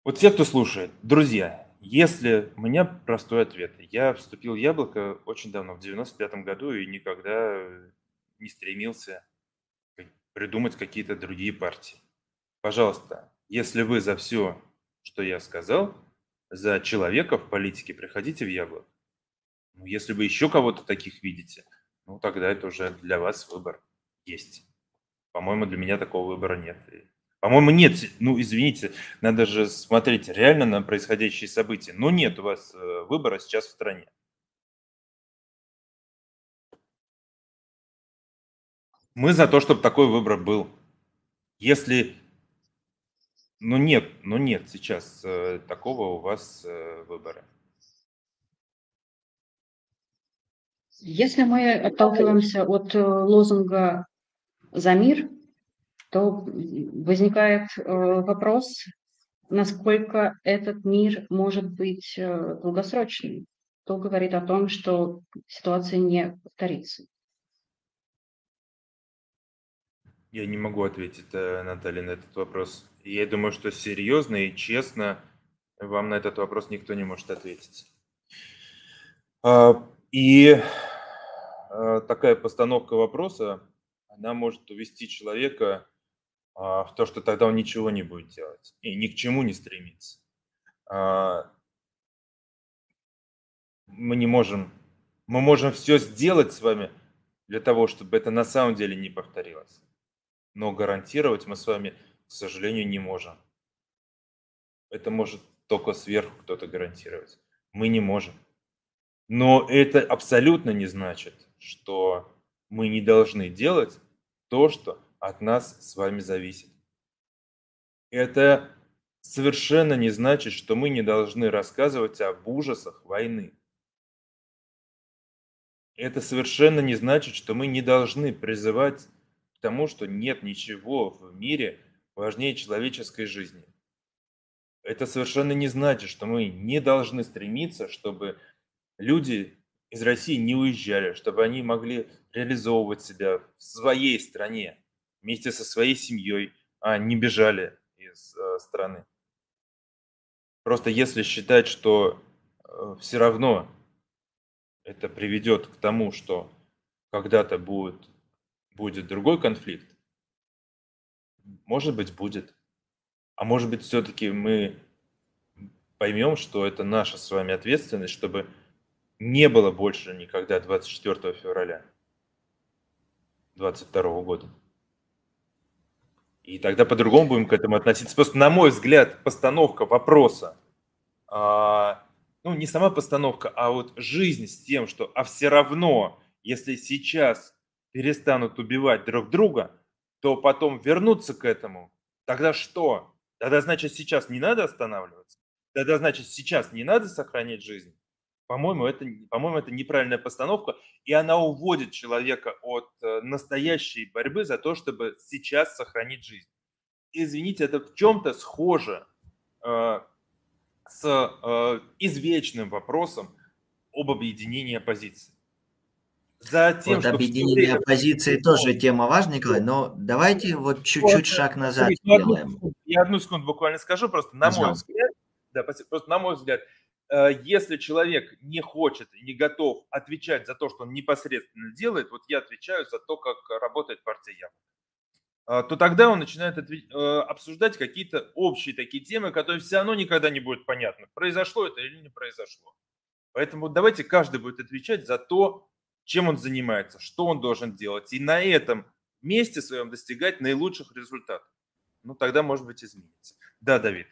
Вот те, кто слушает, друзья, если у меня простой ответ. Я вступил в Яблоко очень давно, в 95 году, и никогда не стремился придумать какие-то другие партии. Пожалуйста, если вы за все, что я сказал, за человека в политике, приходите в Яблоко. Ну, если вы еще кого-то таких видите, ну, тогда это уже для вас выбор есть. По-моему, для меня такого выбора нет. По-моему, нет. Ну, извините, надо же смотреть реально на происходящие события. Но нет у вас э, выбора сейчас в стране. Мы за то, чтобы такой выбор был. Если ну нет, ну нет сейчас э, такого у вас э, выбора. Если мы отталкиваемся от э, лозунга «За мир», то возникает э, вопрос, насколько этот мир может быть э, долгосрочным. Кто говорит о том, что ситуация не повторится? Я не могу ответить, Наталья, на этот вопрос. Я думаю, что серьезно и честно вам на этот вопрос никто не может ответить. А, и а, такая постановка вопроса, она может увести человека а, в то, что тогда он ничего не будет делать и ни к чему не стремится. Мы не можем, мы можем все сделать с вами для того, чтобы это на самом деле не повторилось. Но гарантировать мы с вами – к сожалению, не можем. Это может только сверху кто-то гарантировать. Мы не можем. Но это абсолютно не значит, что мы не должны делать то, что от нас с вами зависит. Это совершенно не значит, что мы не должны рассказывать об ужасах войны. Это совершенно не значит, что мы не должны призывать к тому, что нет ничего в мире, важнее человеческой жизни. Это совершенно не значит, что мы не должны стремиться, чтобы люди из России не уезжали, чтобы они могли реализовывать себя в своей стране, вместе со своей семьей, а не бежали из э, страны. Просто если считать, что э, все равно это приведет к тому, что когда-то будет, будет другой конфликт, может быть, будет. А может быть, все-таки мы поймем, что это наша с вами ответственность, чтобы не было больше никогда 24 февраля 22 года. И тогда по-другому будем к этому относиться. Просто, на мой взгляд, постановка вопроса, а, ну, не сама постановка, а вот жизнь с тем, что, а все равно, если сейчас перестанут убивать друг друга, то потом вернуться к этому, тогда что? Тогда, значит, сейчас не надо останавливаться? Тогда, значит, сейчас не надо сохранять жизнь? По-моему, это, по-моему, это неправильная постановка, и она уводит человека от э, настоящей борьбы за то, чтобы сейчас сохранить жизнь. Извините, это в чем-то схоже э, с э, извечным вопросом об объединении оппозиции. Затем, вот объединение время... оппозиции тоже тема важная, Николай, но давайте вот чуть-чуть шаг назад я сделаем. Одну, я одну секунду буквально скажу, просто на мой взгляд, да, просто на мой взгляд, Э, если человек не хочет и не готов отвечать за то, что он непосредственно делает, вот я отвечаю за то, как работает партия Яблоко, то тогда он начинает э, обсуждать какие-то общие такие темы, которые все равно никогда не будут понятны, произошло это или не произошло. Поэтому давайте каждый будет отвечать за то, чем он занимается, что он должен делать, и на этом месте своем достигать наилучших результатов. Ну, тогда, может быть, изменится. Да, Давид.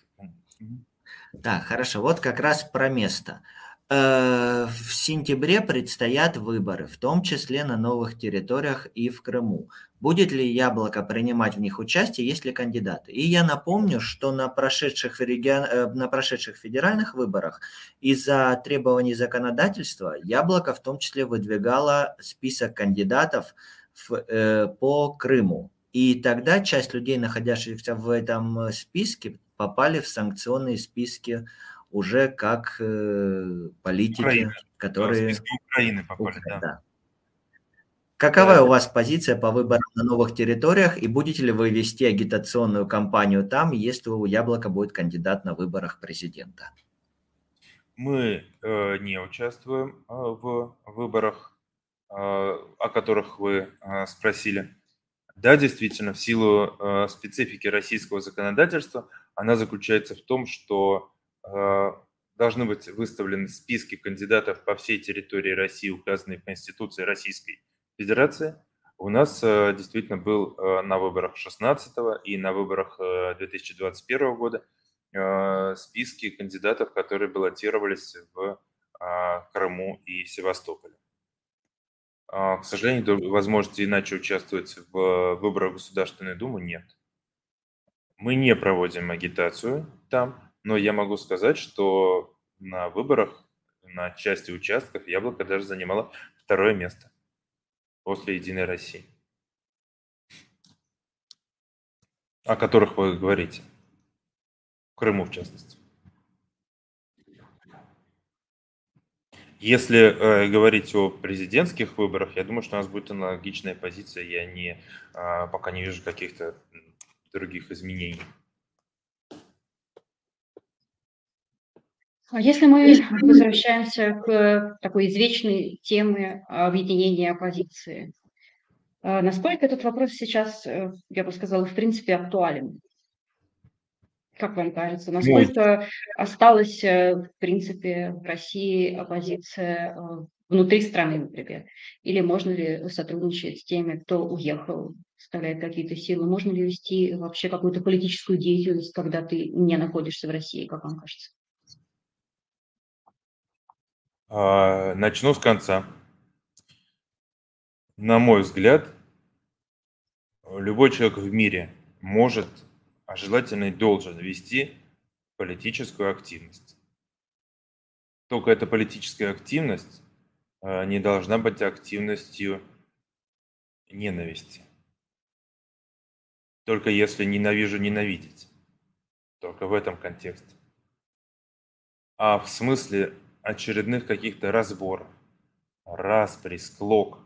Да, хорошо. Вот как раз про место. Э, в сентябре предстоят выборы, в том числе на новых территориях и в Крыму. Будет ли Яблоко принимать в них участие, есть ли кандидаты? И я напомню, что на прошедших, регион... Э, на прошедших федеральных выборах из-за требований законодательства Яблоко в том числе выдвигало список кандидатов в, э, по Крыму. И тогда часть людей, находящихся в этом списке, попали в санкционные списки уже как э, политики, Украина. которые... В Украины попали, да. да. Какова да. у вас позиция по выборам на новых территориях и будете ли вы вести агитационную кампанию там, если у Яблока будет кандидат на выборах президента? Мы э, не участвуем э, в выборах, э, о которых вы э, спросили. Да, действительно, в силу э, специфики российского законодательства она заключается в том, что должны быть выставлены списки кандидатов по всей территории России, указанные в Конституции Российской Федерации. У нас э, действительно был э, на выборах 16 и на выборах 2021 года списки кандидатов, которые баллотировались в Крыму и Севастополе. К сожалению, возможности иначе участвовать в выборах в Государственную Думу нет. Мы не проводим агитацию там, но я могу сказать, что на выборах на части участков Яблоко даже занимало второе место после «Единой России». О которых вы говорите. Крыму, в частности. Если э, говорить о президентских выборах, я думаю, что у нас будет аналогичная позиция. Я не, э, пока не вижу каких-то других изменений. Если мы возвращаемся к такой извечной теме объединения оппозиции, а насколько этот вопрос сейчас, э, я бы сказала, в принципе актуален? Как вам кажется, насколько Мой. осталась, э, в принципе, в России оппозиция э, внутри страны, например? Или можно ли сотрудничать с теми, кто уехал составляет какие-то силы. Можно ли вести вообще какую-то политическую деятельность, когда ты не находишься в России, как вам кажется? А, начну с конца. На мой взгляд, любой человек в мире может, а желательно и должен вести политическую активность. Только эта политическая активность а, не должна быть активностью ненависти. Только если ненавижу ненавидеть. Только в этом контексте. А в смысле очередных каких-то разборов, распри, склок.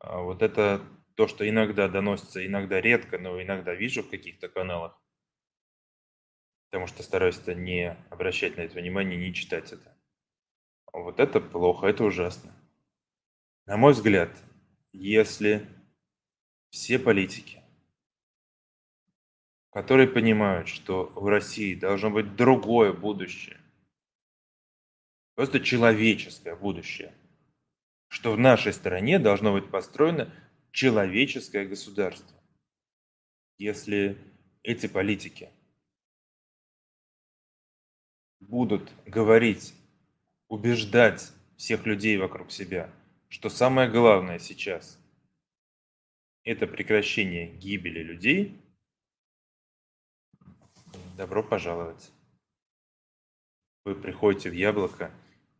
А вот это то, что иногда доносится, иногда редко, но иногда вижу в каких-то каналах. Потому что стараюсь это не обращать на это внимание, не читать это. Вот это плохо, это ужасно. На мой взгляд, если все политики, которые понимают, что в России должно быть другое будущее, просто человеческое будущее, что в нашей стране должно быть построено человеческое государство. Если эти политики будут говорить, убеждать всех людей вокруг себя, что самое главное сейчас – это прекращение гибели людей, добро пожаловать. Вы приходите в яблоко,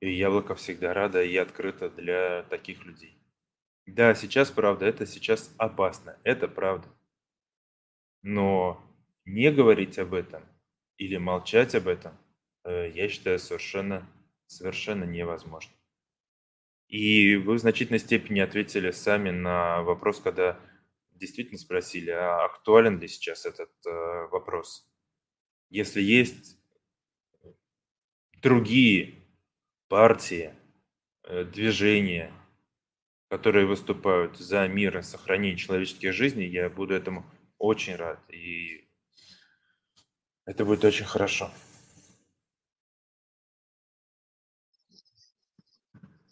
и яблоко всегда рада и открыто для таких людей. Да, сейчас правда, это сейчас опасно, это правда. Но не говорить об этом или молчать об этом, э, я считаю, совершенно, совершенно невозможно. И вы в значительной степени ответили сами на вопрос, когда действительно спросили, а актуален ли сейчас этот э, вопрос. Если есть другие партии, э, движения, которые выступают за мир и сохранение человеческих жизней, я буду этому очень рад. И это будет очень хорошо.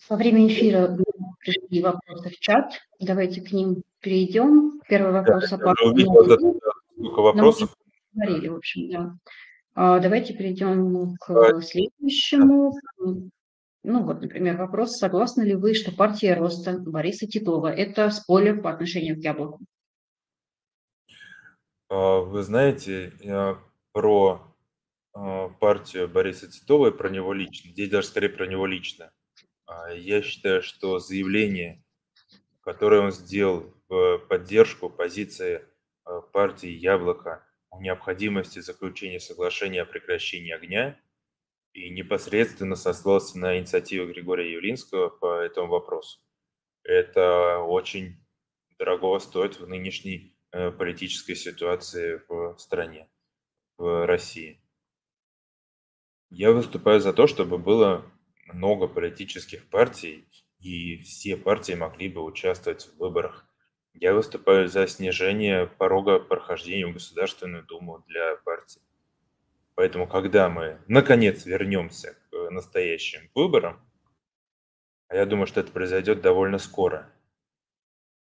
Во время эфира пришли вопросы в чат. Давайте к ним перейдем. Первый вопрос да, о увидел, сколько вопросов. Говорили, в общем, да. А, давайте перейдем к следующему. Ну вот, например, вопрос, согласны ли вы, что партия роста Бориса Титова – это спойлер по отношению к яблоку? А, вы знаете, про а, партию Бориса Титова и про него лично, здесь даже скорее про него лично. А, я считаю, что заявление, которое он сделал в поддержку позиции партии «Яблоко» о необходимости заключения соглашения о прекращении огня – и непосредственно сослался на инициативу Григория Явлинского по этому вопросу. Это очень дорого стоит в нынешней э, политической ситуации в стране, в России. Я выступаю за то, чтобы было много политических партий, и все партии могли бы участвовать в выборах. Я выступаю за снижение порога прохождения в Государственную Думу для партий. Поэтому, когда мы наконец вернемся к настоящим выборам, а я думаю, что это произойдет довольно скоро,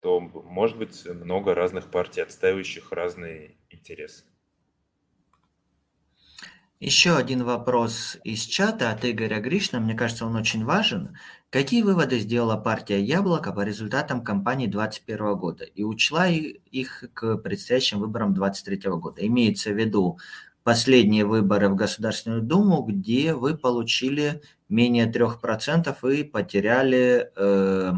то может быть много разных партий, отстаивающих разные интересы. Еще один вопрос из чата от Игоря Гришна. Мне кажется, он очень важен. Какие выводы сделала партия «Яблоко» по результатам кампании 2021 года и учла их к предстоящим выборам 2023 года? Имеется в виду последние выборы в Государственную Думу, где вы получили менее 3% и потеряли э,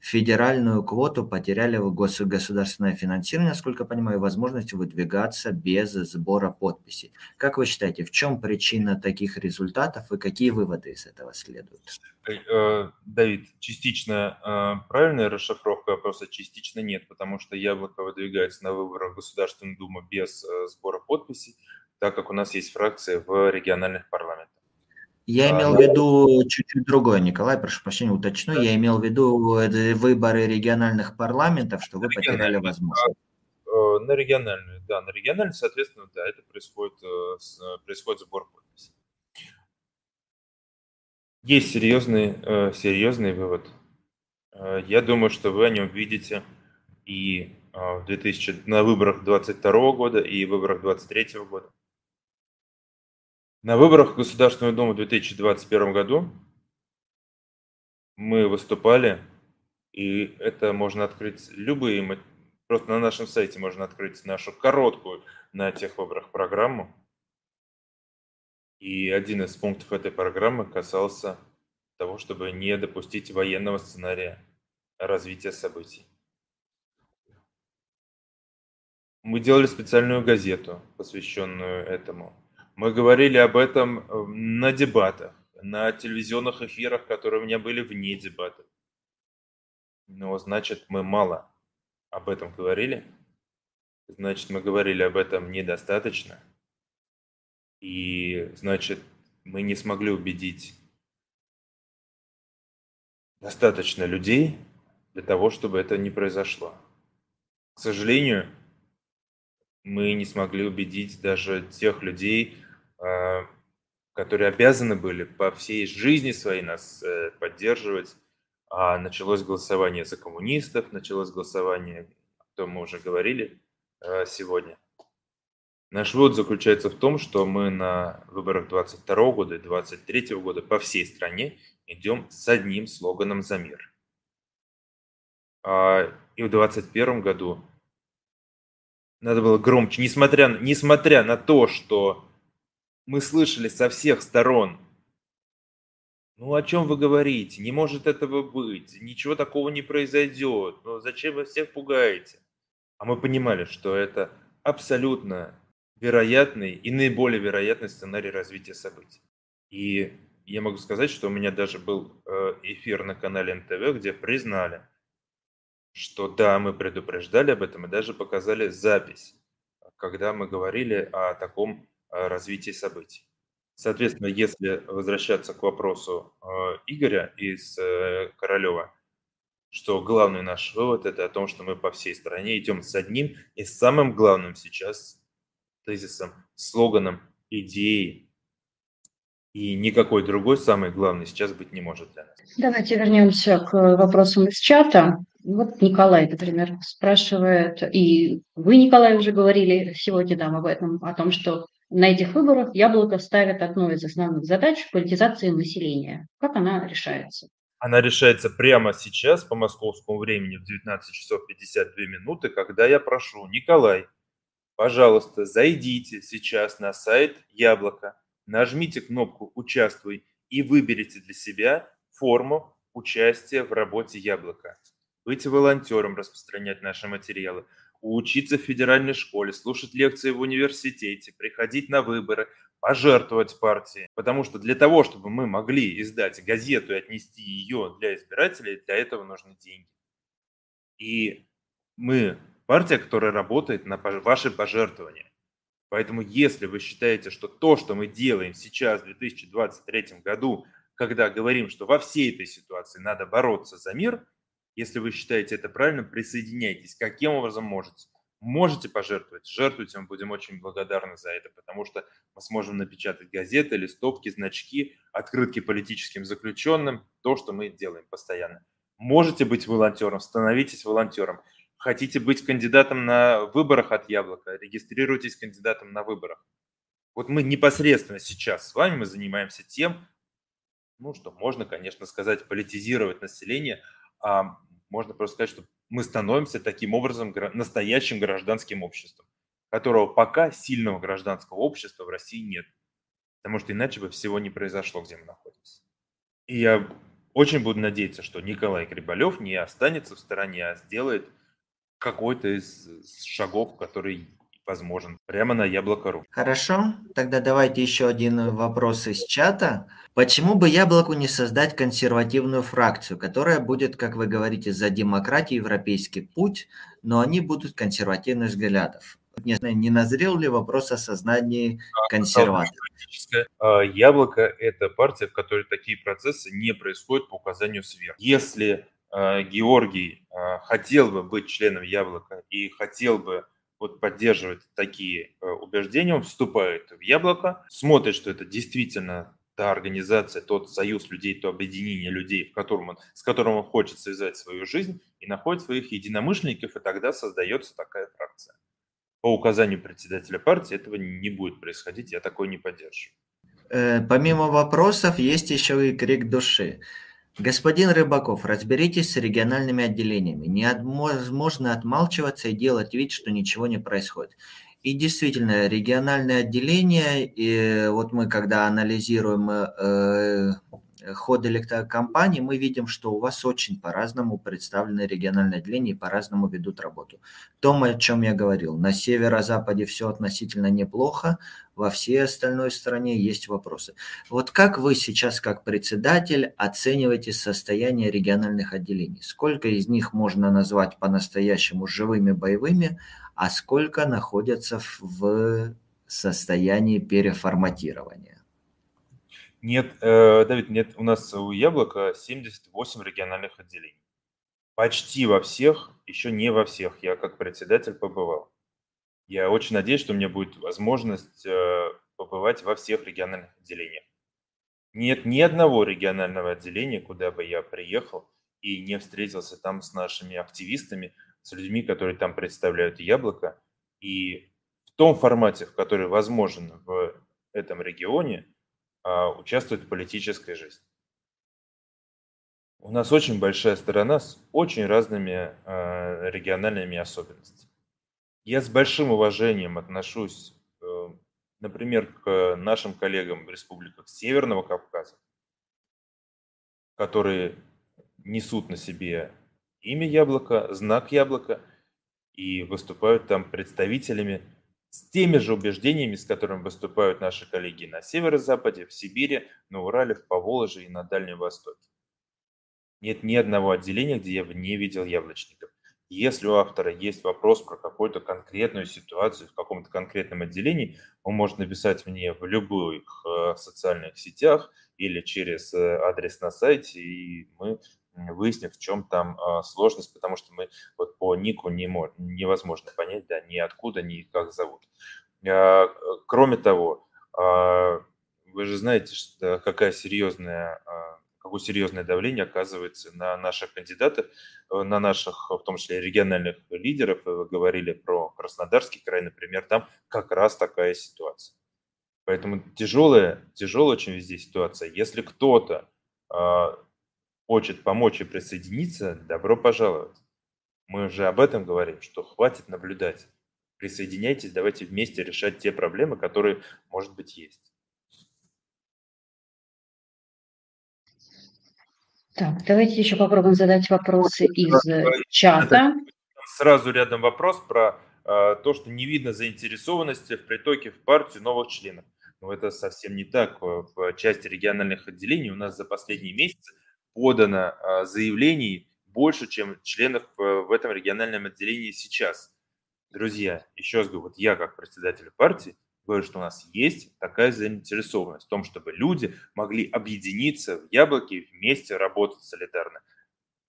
федеральную квоту, потеряли гос государственное финансирование, насколько я понимаю, возможность выдвигаться без сбора подписей. Как вы считаете, в чем причина таких результатов и какие выводы из этого следуют? Э, Давид, частично э, правильная расшифровка вопроса, частично нет, потому что Яблоко выдвигается на выборах Государственную Думу без э, сбора подписей так как у нас есть фракции в региональных парламентах. Я имел в виду чуть-чуть другое, Николай, прошу прощения, уточню. Да. Я имел в виду выборы региональных парламентов, что вы потеряли возможность. Э, на региональную, да, на региональную, соответственно, да, это происходит, э, происходит сбор подписей. Есть серьезный, э, серьезный вывод. Я думаю, что вы о нем видите и в 2000, на выборах 2022 года, и выборах 2023 года. На выборах в Государственную в 2021 году мы выступали, и это можно открыть любые, просто на нашем сайте можно открыть нашу короткую на тех выборах программу. И один из пунктов этой программы касался того, чтобы не допустить военного сценария развития событий. Мы делали специальную газету, посвященную этому – мы говорили об этом э, на дебатах, на телевизионных эфирах, которые у меня были вне дебатов. Но значит, мы мало об этом говорили. Значит, мы говорили об этом недостаточно. И значит, мы не смогли убедить достаточно людей для того, чтобы это не произошло. К сожалению, мы не смогли убедить даже тех людей, которые обязаны были по всей жизни своей нас э, поддерживать. А началось голосование за коммунистов, началось голосование, о том мы уже говорили э, сегодня. Наш вывод заключается в том, что мы на выборах 22 года и 23 года по всей стране идем с одним слоганом «За мир». А, и в 21 году надо было громче, несмотря, несмотря на то, что мы слышали со всех сторон, ну о чем вы говорите, не может этого быть, ничего такого не произойдет, ну зачем вы всех пугаете? А мы понимали, что это абсолютно вероятный и наиболее вероятный сценарий развития событий. И я могу сказать, что у меня даже был э, эфир на канале НТВ, где признали, что да, мы предупреждали об этом и даже показали запись, когда мы говорили о таком развитии событий. Соответственно, если возвращаться к вопросу э, Игоря из э, Королева, что главный наш вывод это о том, что мы по всей стране идем с одним и самым главным сейчас тезисом, слоганом, идеей и никакой другой самый главный сейчас быть не может для нас. Давайте вернемся к вопросам из чата. Вот Николай, например, спрашивает, и вы, Николай, уже говорили сегодня там об этом, о том, что на этих выборах Яблоко ставит одну из основных задач – политизации населения. Как она решается? Она решается прямо сейчас по московскому времени в 19 часов 52 минуты, когда я прошу, Николай, пожалуйста, зайдите сейчас на сайт Яблоко, нажмите кнопку «Участвуй» и выберите для себя форму участия в работе Яблока быть волонтером, распространять наши материалы, учиться в федеральной школе, слушать лекции в университете, приходить на выборы, пожертвовать партии. Потому что для того, чтобы мы могли издать газету и отнести ее для избирателей, для этого нужны деньги. И мы партия, которая работает на ваши пожертвования. Поэтому если вы считаете, что то, что мы делаем сейчас, в 2023 году, когда говорим, что во всей этой ситуации надо бороться за мир – если вы считаете это правильно, присоединяйтесь. Каким образом можете? Можете пожертвовать? Жертвуйте, мы будем очень благодарны за это, потому что мы сможем напечатать газеты, листовки, значки, открытки политическим заключенным, то, что мы делаем постоянно. Можете быть волонтером, становитесь волонтером. Хотите быть кандидатом на выборах от Яблока, регистрируйтесь кандидатом на выборах. Вот мы непосредственно сейчас с вами мы занимаемся тем, ну что можно, конечно, сказать, политизировать население, можно просто сказать, что мы становимся таким образом настоящим гражданским обществом, которого пока сильного гражданского общества в России нет. Потому что иначе бы всего не произошло, где мы находимся. И я очень буду надеяться, что Николай Грибалев не останется в стороне, а сделает какой-то из шагов, который возможен, прямо на Яблоко.ру. Хорошо, тогда давайте еще один вопрос из чата. Почему бы Яблоку не создать консервативную фракцию, которая будет, как вы говорите, за демократию, европейский путь, но они будут консервативных взглядов? Не, не назрел ли вопрос о сознании консерваторов? А, Яблоко – это партия, в которой такие процессы не происходят по указанию сверху. Если а, Георгий а, хотел бы быть членом Яблока и хотел бы вот поддерживает такие э, убеждения, он вступает в яблоко, смотрит, что это действительно та организация, тот союз людей, то объединение людей, в котором он, с которым он хочет связать свою жизнь, и находит своих единомышленников, и тогда создается такая фракция. По указанию председателя партии этого не будет происходить, я такой не поддерживаю. Э, помимо вопросов, есть еще и крик души. Господин Рыбаков, разберитесь с региональными отделениями. Невозможно отмалчиваться и делать вид, что ничего не происходит. И действительно, региональные отделения, и вот мы когда анализируем э, ход электрокомпании, мы видим, что у вас очень по-разному представлены региональные отделения по-разному ведут работу. То, о чем я говорил, на северо-западе все относительно неплохо, во всей остальной стране есть вопросы. Вот как вы сейчас, как председатель, оцениваете состояние региональных отделений? Сколько из них можно назвать по-настоящему живыми боевыми, а сколько находятся в состоянии переформатирования? Нет, э, Давид, нет, у нас у Яблока 78 региональных отделений. Почти во всех, еще не во всех. Я как председатель побывал. Я очень надеюсь, что у меня будет возможность э, побывать во всех региональных отделениях. Нет ни одного регионального отделения, куда бы я приехал и не встретился там с нашими активистами, с людьми, которые там представляют яблоко. И в том формате, в который возможен в этом регионе, участвовать в политической жизни. У нас очень большая страна с очень разными э, региональными особенностями. Я с большим уважением отношусь, э, например, к нашим коллегам в республиках Северного Кавказа, которые несут на себе имя яблока, знак яблока и выступают там представителями с теми же убеждениями, с которыми выступают наши коллеги на северо-западе, в Сибири, на Урале, в Поволжье и на Дальнем Востоке. Нет ни одного отделения, где я бы не видел яблочников. Если у автора есть вопрос про какую-то конкретную ситуацию в каком-то конкретном отделении, он может написать мне в любых э, социальных сетях или через э, адрес на сайте, и мы выясним, в чем там э, сложность, потому что мы вот по нику не мож, невозможно понять, да, ни откуда, ни как зовут. Э, кроме того, э, вы же знаете, что какая серьезная какое серьезное давление оказывается на наших кандидатов, э, на наших, в том числе региональных лидеров. Вы говорили про Краснодарский край, например, там как раз такая ситуация. Поэтому тяжелая, тяжелая очень везде ситуация. Если кто-то э, хочет помочь и присоединиться, добро пожаловать. Мы уже об этом говорим, что хватит наблюдать. Присоединяйтесь, давайте вместе решать те проблемы, которые, может быть, есть. Так, давайте еще попробуем задать вопросы из э, чата. Сразу рядом вопрос про э, то, что не видно заинтересованности в притоке в партию новых членов. Но это совсем не так. В части региональных отделений у нас за последние месяцы подано э, заявлений больше, чем членов э, в этом региональном отделении сейчас. Друзья, еще раз говорю, вот я как председатель партии говорю, что у нас есть такая заинтересованность в том, чтобы люди могли объединиться в яблоке вместе работать солидарно.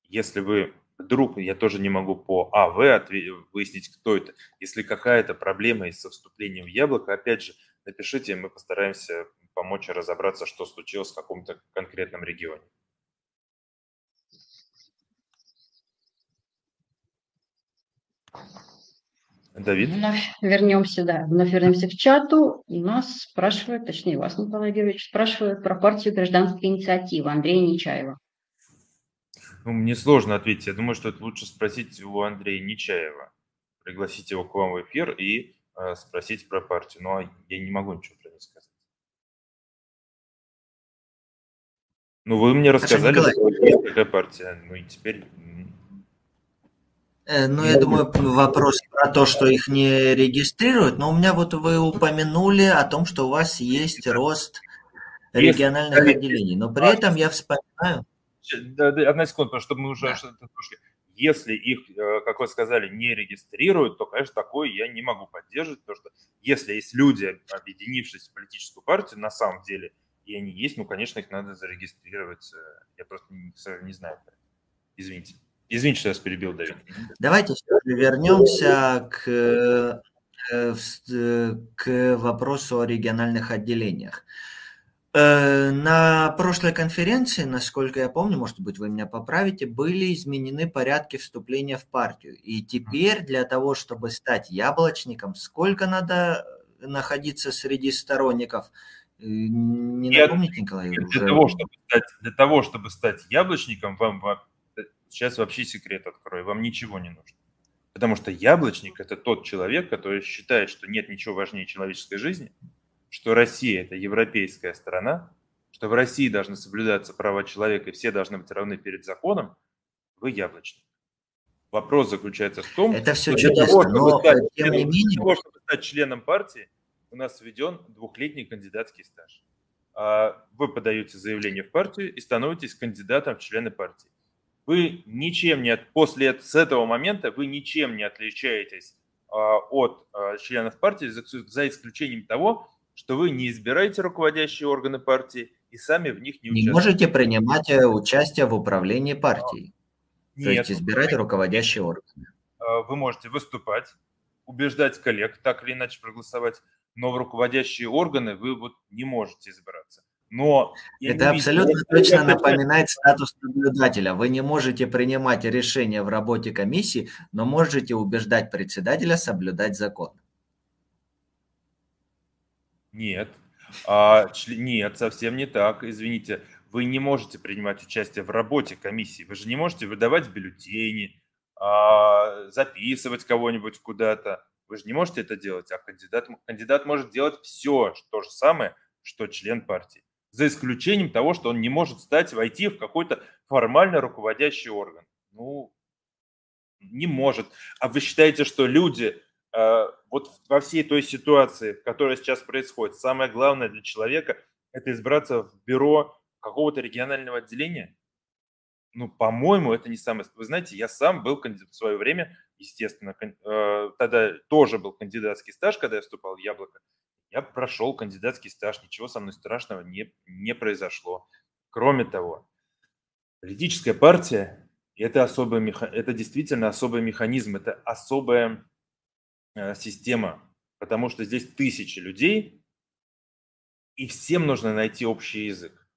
Если вы вдруг, я тоже не могу по АВ выяснить, кто это, если какая-то проблема есть со вступлением в яблоко, опять же, напишите, мы постараемся помочь разобраться, что случилось в каком-то конкретном регионе. Давид? Вновь вернемся, да, вновь вернемся к чату. И нас спрашивают, точнее вас, Николай Георгиевич, спрашивают про партию гражданской инициативы Андрея Нечаева. Ну, мне сложно ответить. Я думаю, что это лучше спросить у Андрея Нечаева. Пригласить его к вам в эфир и э, спросить про партию. Но я не могу ничего про нее сказать. Ну, вы мне рассказали, что есть такая партия. Ну и теперь ну, я думаю, вопрос про то, что их не регистрируют, но у меня вот вы упомянули о том, что у вас есть рост региональных есть. отделений, но при этом я вспоминаю... Одна секунда, чтобы мы уже... Да. Если их, э, как вы сказали, не регистрируют, то, конечно, такое я не могу поддерживать, потому что если есть люди, объединившись в политическую партию, на самом деле, и они есть, ну, конечно, их надо зарегистрировать. Э, я просто не, не знаю. Извините. Извините, что я вас перебил, Давид. Давайте вернемся к, э, э, к вопросу о региональных отделениях. Э, на прошлой конференции, насколько я помню, может быть, вы меня поправите, были изменены порядки вступления в партию. И теперь для того, чтобы стать яблочником, сколько надо находиться среди сторонников? Не напомните, Николай? Для, уже... того, чтобы стать, для того, чтобы стать яблочником, вам Сейчас вообще секрет открою, вам ничего не нужно. Потому что яблочник – это тот человек, который считает, что нет ничего важнее человеческой жизни, что Россия – это европейская страна, что в России должны соблюдаться права человека и все должны быть равны перед законом, вы яблочник. Вопрос заключается в том, это все что чудесно, того, но стать, тем не менее... Для того, чтобы стать членом партии, у нас введен двухлетний кандидатский стаж. А вы подаете заявление в партию и становитесь кандидатом в члены партии вы ничем не, после с этого момента вы ничем не отличаетесь а, от а, членов партии, за, исключением того, что вы не избираете руководящие органы партии и сами в них не участвуете. Не можете принимать э, участие в управлении партией. Нет, То есть избирать руководящие органы. А, вы можете выступать, убеждать коллег так или иначе проголосовать, но в руководящие органы вы вот не можете избираться. Но это абсолютно видел, точно напоминает статус наблюдателя. Вы не можете принимать решения в работе комиссии, но можете убеждать председателя соблюдать закон. Нет, а, нет, совсем не так. Извините, вы не можете принимать участие в работе комиссии. Вы же не можете выдавать бюллетени, а, записывать кого-нибудь куда-то. Вы же не можете это делать, а кандидат, кандидат может делать все то же самое, что член партии за исключением того, что он не может стать, войти в какой-то формально руководящий орган. Ну, не может. А вы считаете, что люди э, вот во всей той ситуации, которая сейчас происходит, самое главное для человека – это избраться в бюро какого-то регионального отделения? Ну, по-моему, это не самое... Вы знаете, я сам был кандидат в свое время, естественно, э, тогда тоже был кандидатский стаж, когда я вступал в «Яблоко», я прошел кандидатский стаж, ничего со мной страшного не, не произошло. Кроме того, политическая партия – это, особый меха... это действительно особый механизм, это особая э, система, потому что здесь тысячи людей, и всем нужно найти общий язык.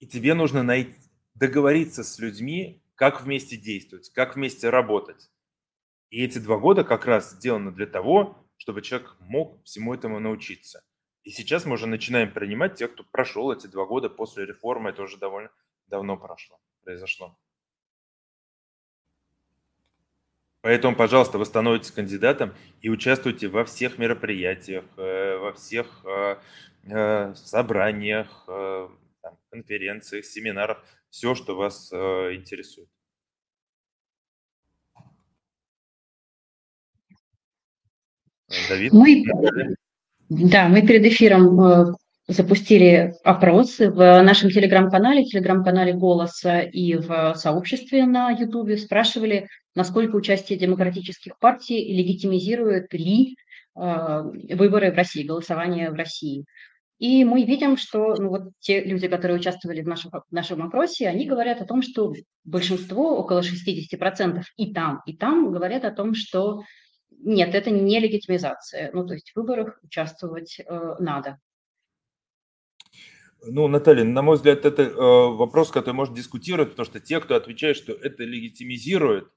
И тебе нужно найти, договориться с людьми, как вместе действовать, как вместе работать. И эти два года как раз сделаны для того, чтобы человек мог всему этому научиться. И сейчас мы уже начинаем принимать тех, кто прошел эти два года после реформы, это уже довольно давно прошло, произошло. Поэтому, пожалуйста, вы становитесь кандидатом и участвуйте во всех мероприятиях, э, во всех э, э, собраниях, конференциях, семинарах, все, что вас интересует. Давид? Мы, да, мы перед эфиром э, запустили опросы в нашем телеграм-канале, телеграм-канале «Голоса» и в сообществе на Ютубе. Спрашивали, насколько участие демократических партий легитимизирует ли э, выборы в России, голосование в России. И мы видим, что ну, вот те люди, которые участвовали в нашем, в нашем опросе, они говорят о том, что большинство, около 60% и там, и там говорят о том, что нет, это не легитимизация. Ну, то есть в выборах участвовать э, надо. Ну, Наталья, на мой взгляд, это э, вопрос, который можно дискутировать, потому что те, кто отвечает, что это легитимизирует,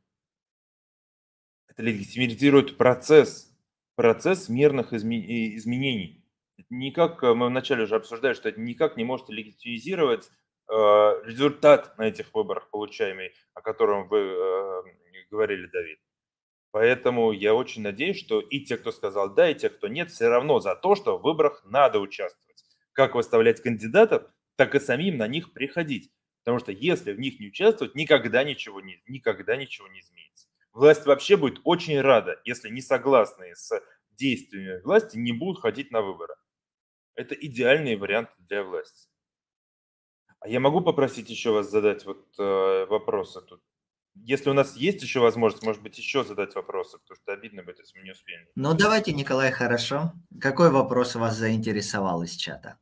это легитимизирует процесс, процесс мирных изме- изменений. Никак, э, мы вначале уже обсуждали, что это никак не может легитимизировать э, результат на этих выборах получаемый, о котором вы э, говорили, Давид. Поэтому я очень надеюсь, что и те, кто сказал да, и те, кто нет, все равно за то, что в выборах надо участвовать. Как выставлять кандидатов, так и самим на них приходить. Потому что если в них не участвовать, никогда ничего не, никогда ничего не изменится. Власть вообще будет очень рада, если не согласные с действиями власти не будут ходить на выборы. Это идеальный вариант для власти. А я могу попросить еще вас задать вот э, вопросы тут? Если у нас есть еще возможность, может быть, еще задать вопросы, потому что обидно будет, если мы не успеем. Ну, давайте, Николай, хорошо. Какой вопрос вас заинтересовал из чата?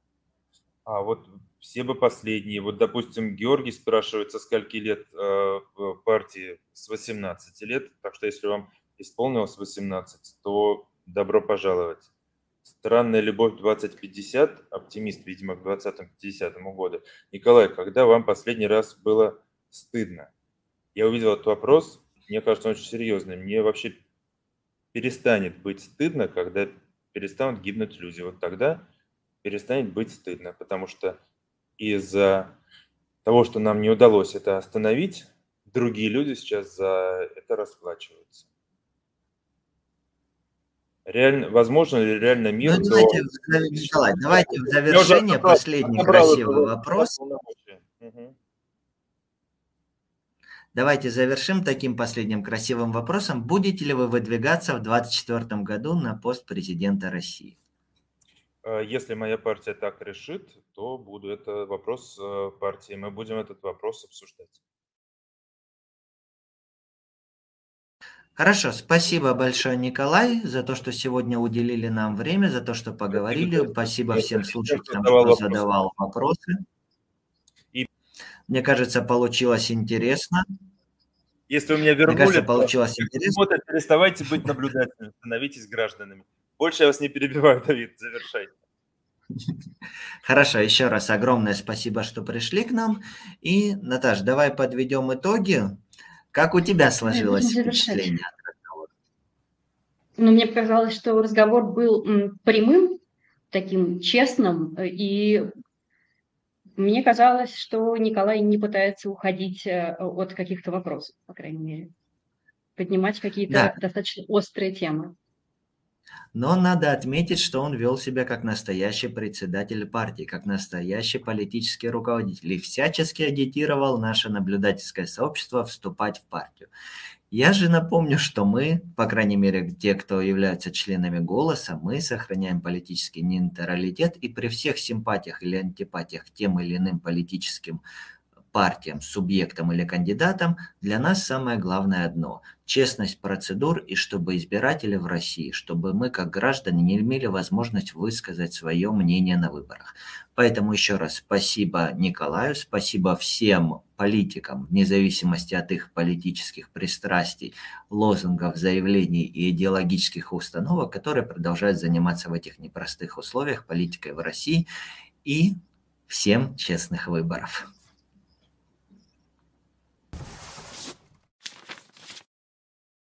А вот все бы последние. Вот, допустим, Георгий спрашивает, со скольки лет э, в партии? С 18 лет. Так что, если вам исполнилось 18, то добро пожаловать. Странная любовь 2050, оптимист, видимо, к 2050 году. Николай, когда вам последний раз было стыдно? Я увидел этот вопрос, мне кажется, он очень серьезный. Мне вообще перестанет быть стыдно, когда перестанут гибнуть люди. Вот тогда перестанет быть стыдно, потому что из-за того, что нам не удалось это остановить, другие люди сейчас за это расплачиваются. Реально, возможно ли реально мир? Ну, давайте, до... Николай, давайте в завершение последний красивый вопрос. Угу. Давайте завершим таким последним красивым вопросом. Будете ли вы выдвигаться в 2024 году на пост президента России? Э, если моя партия так решит, то буду. Это вопрос э, партии. Мы будем этот вопрос обсуждать. Хорошо, спасибо большое, Николай, за то, что сегодня уделили нам время, за то, что поговорили. Спасибо всем слушателям, кто задавал вопросы. Мне кажется, получилось интересно. Если у меня вернули, Мне кажется, получилось интересно. Вот, переставайте быть наблюдателями, становитесь гражданами. Больше я вас не перебиваю, Давид, завершайте. Хорошо, еще раз огромное спасибо, что пришли к нам. И, Наташа, давай подведем итоги. Как у тебя сложилось впечатление от разговора? Ну, мне показалось, что разговор был прямым, таким честным, и мне казалось, что Николай не пытается уходить э, от каких-то вопросов, по крайней мере, поднимать какие-то да. достаточно острые темы. Но надо отметить, что он вел себя как настоящий председатель партии, как настоящий политический руководитель и всячески агитировал наше наблюдательское сообщество вступать в партию. Я же напомню, что мы, по крайней мере, те, кто являются членами «Голоса», мы сохраняем политический нейтралитет и при всех симпатиях или антипатиях тем или иным политическим партиям, субъектам или кандидатам, для нас самое главное одно – честность процедур и чтобы избиратели в России, чтобы мы как граждане не имели возможность высказать свое мнение на выборах. Поэтому еще раз спасибо Николаю, спасибо всем политикам, вне зависимости от их политических пристрастий, лозунгов, заявлений и идеологических установок, которые продолжают заниматься в этих непростых условиях политикой в России. И всем честных выборов.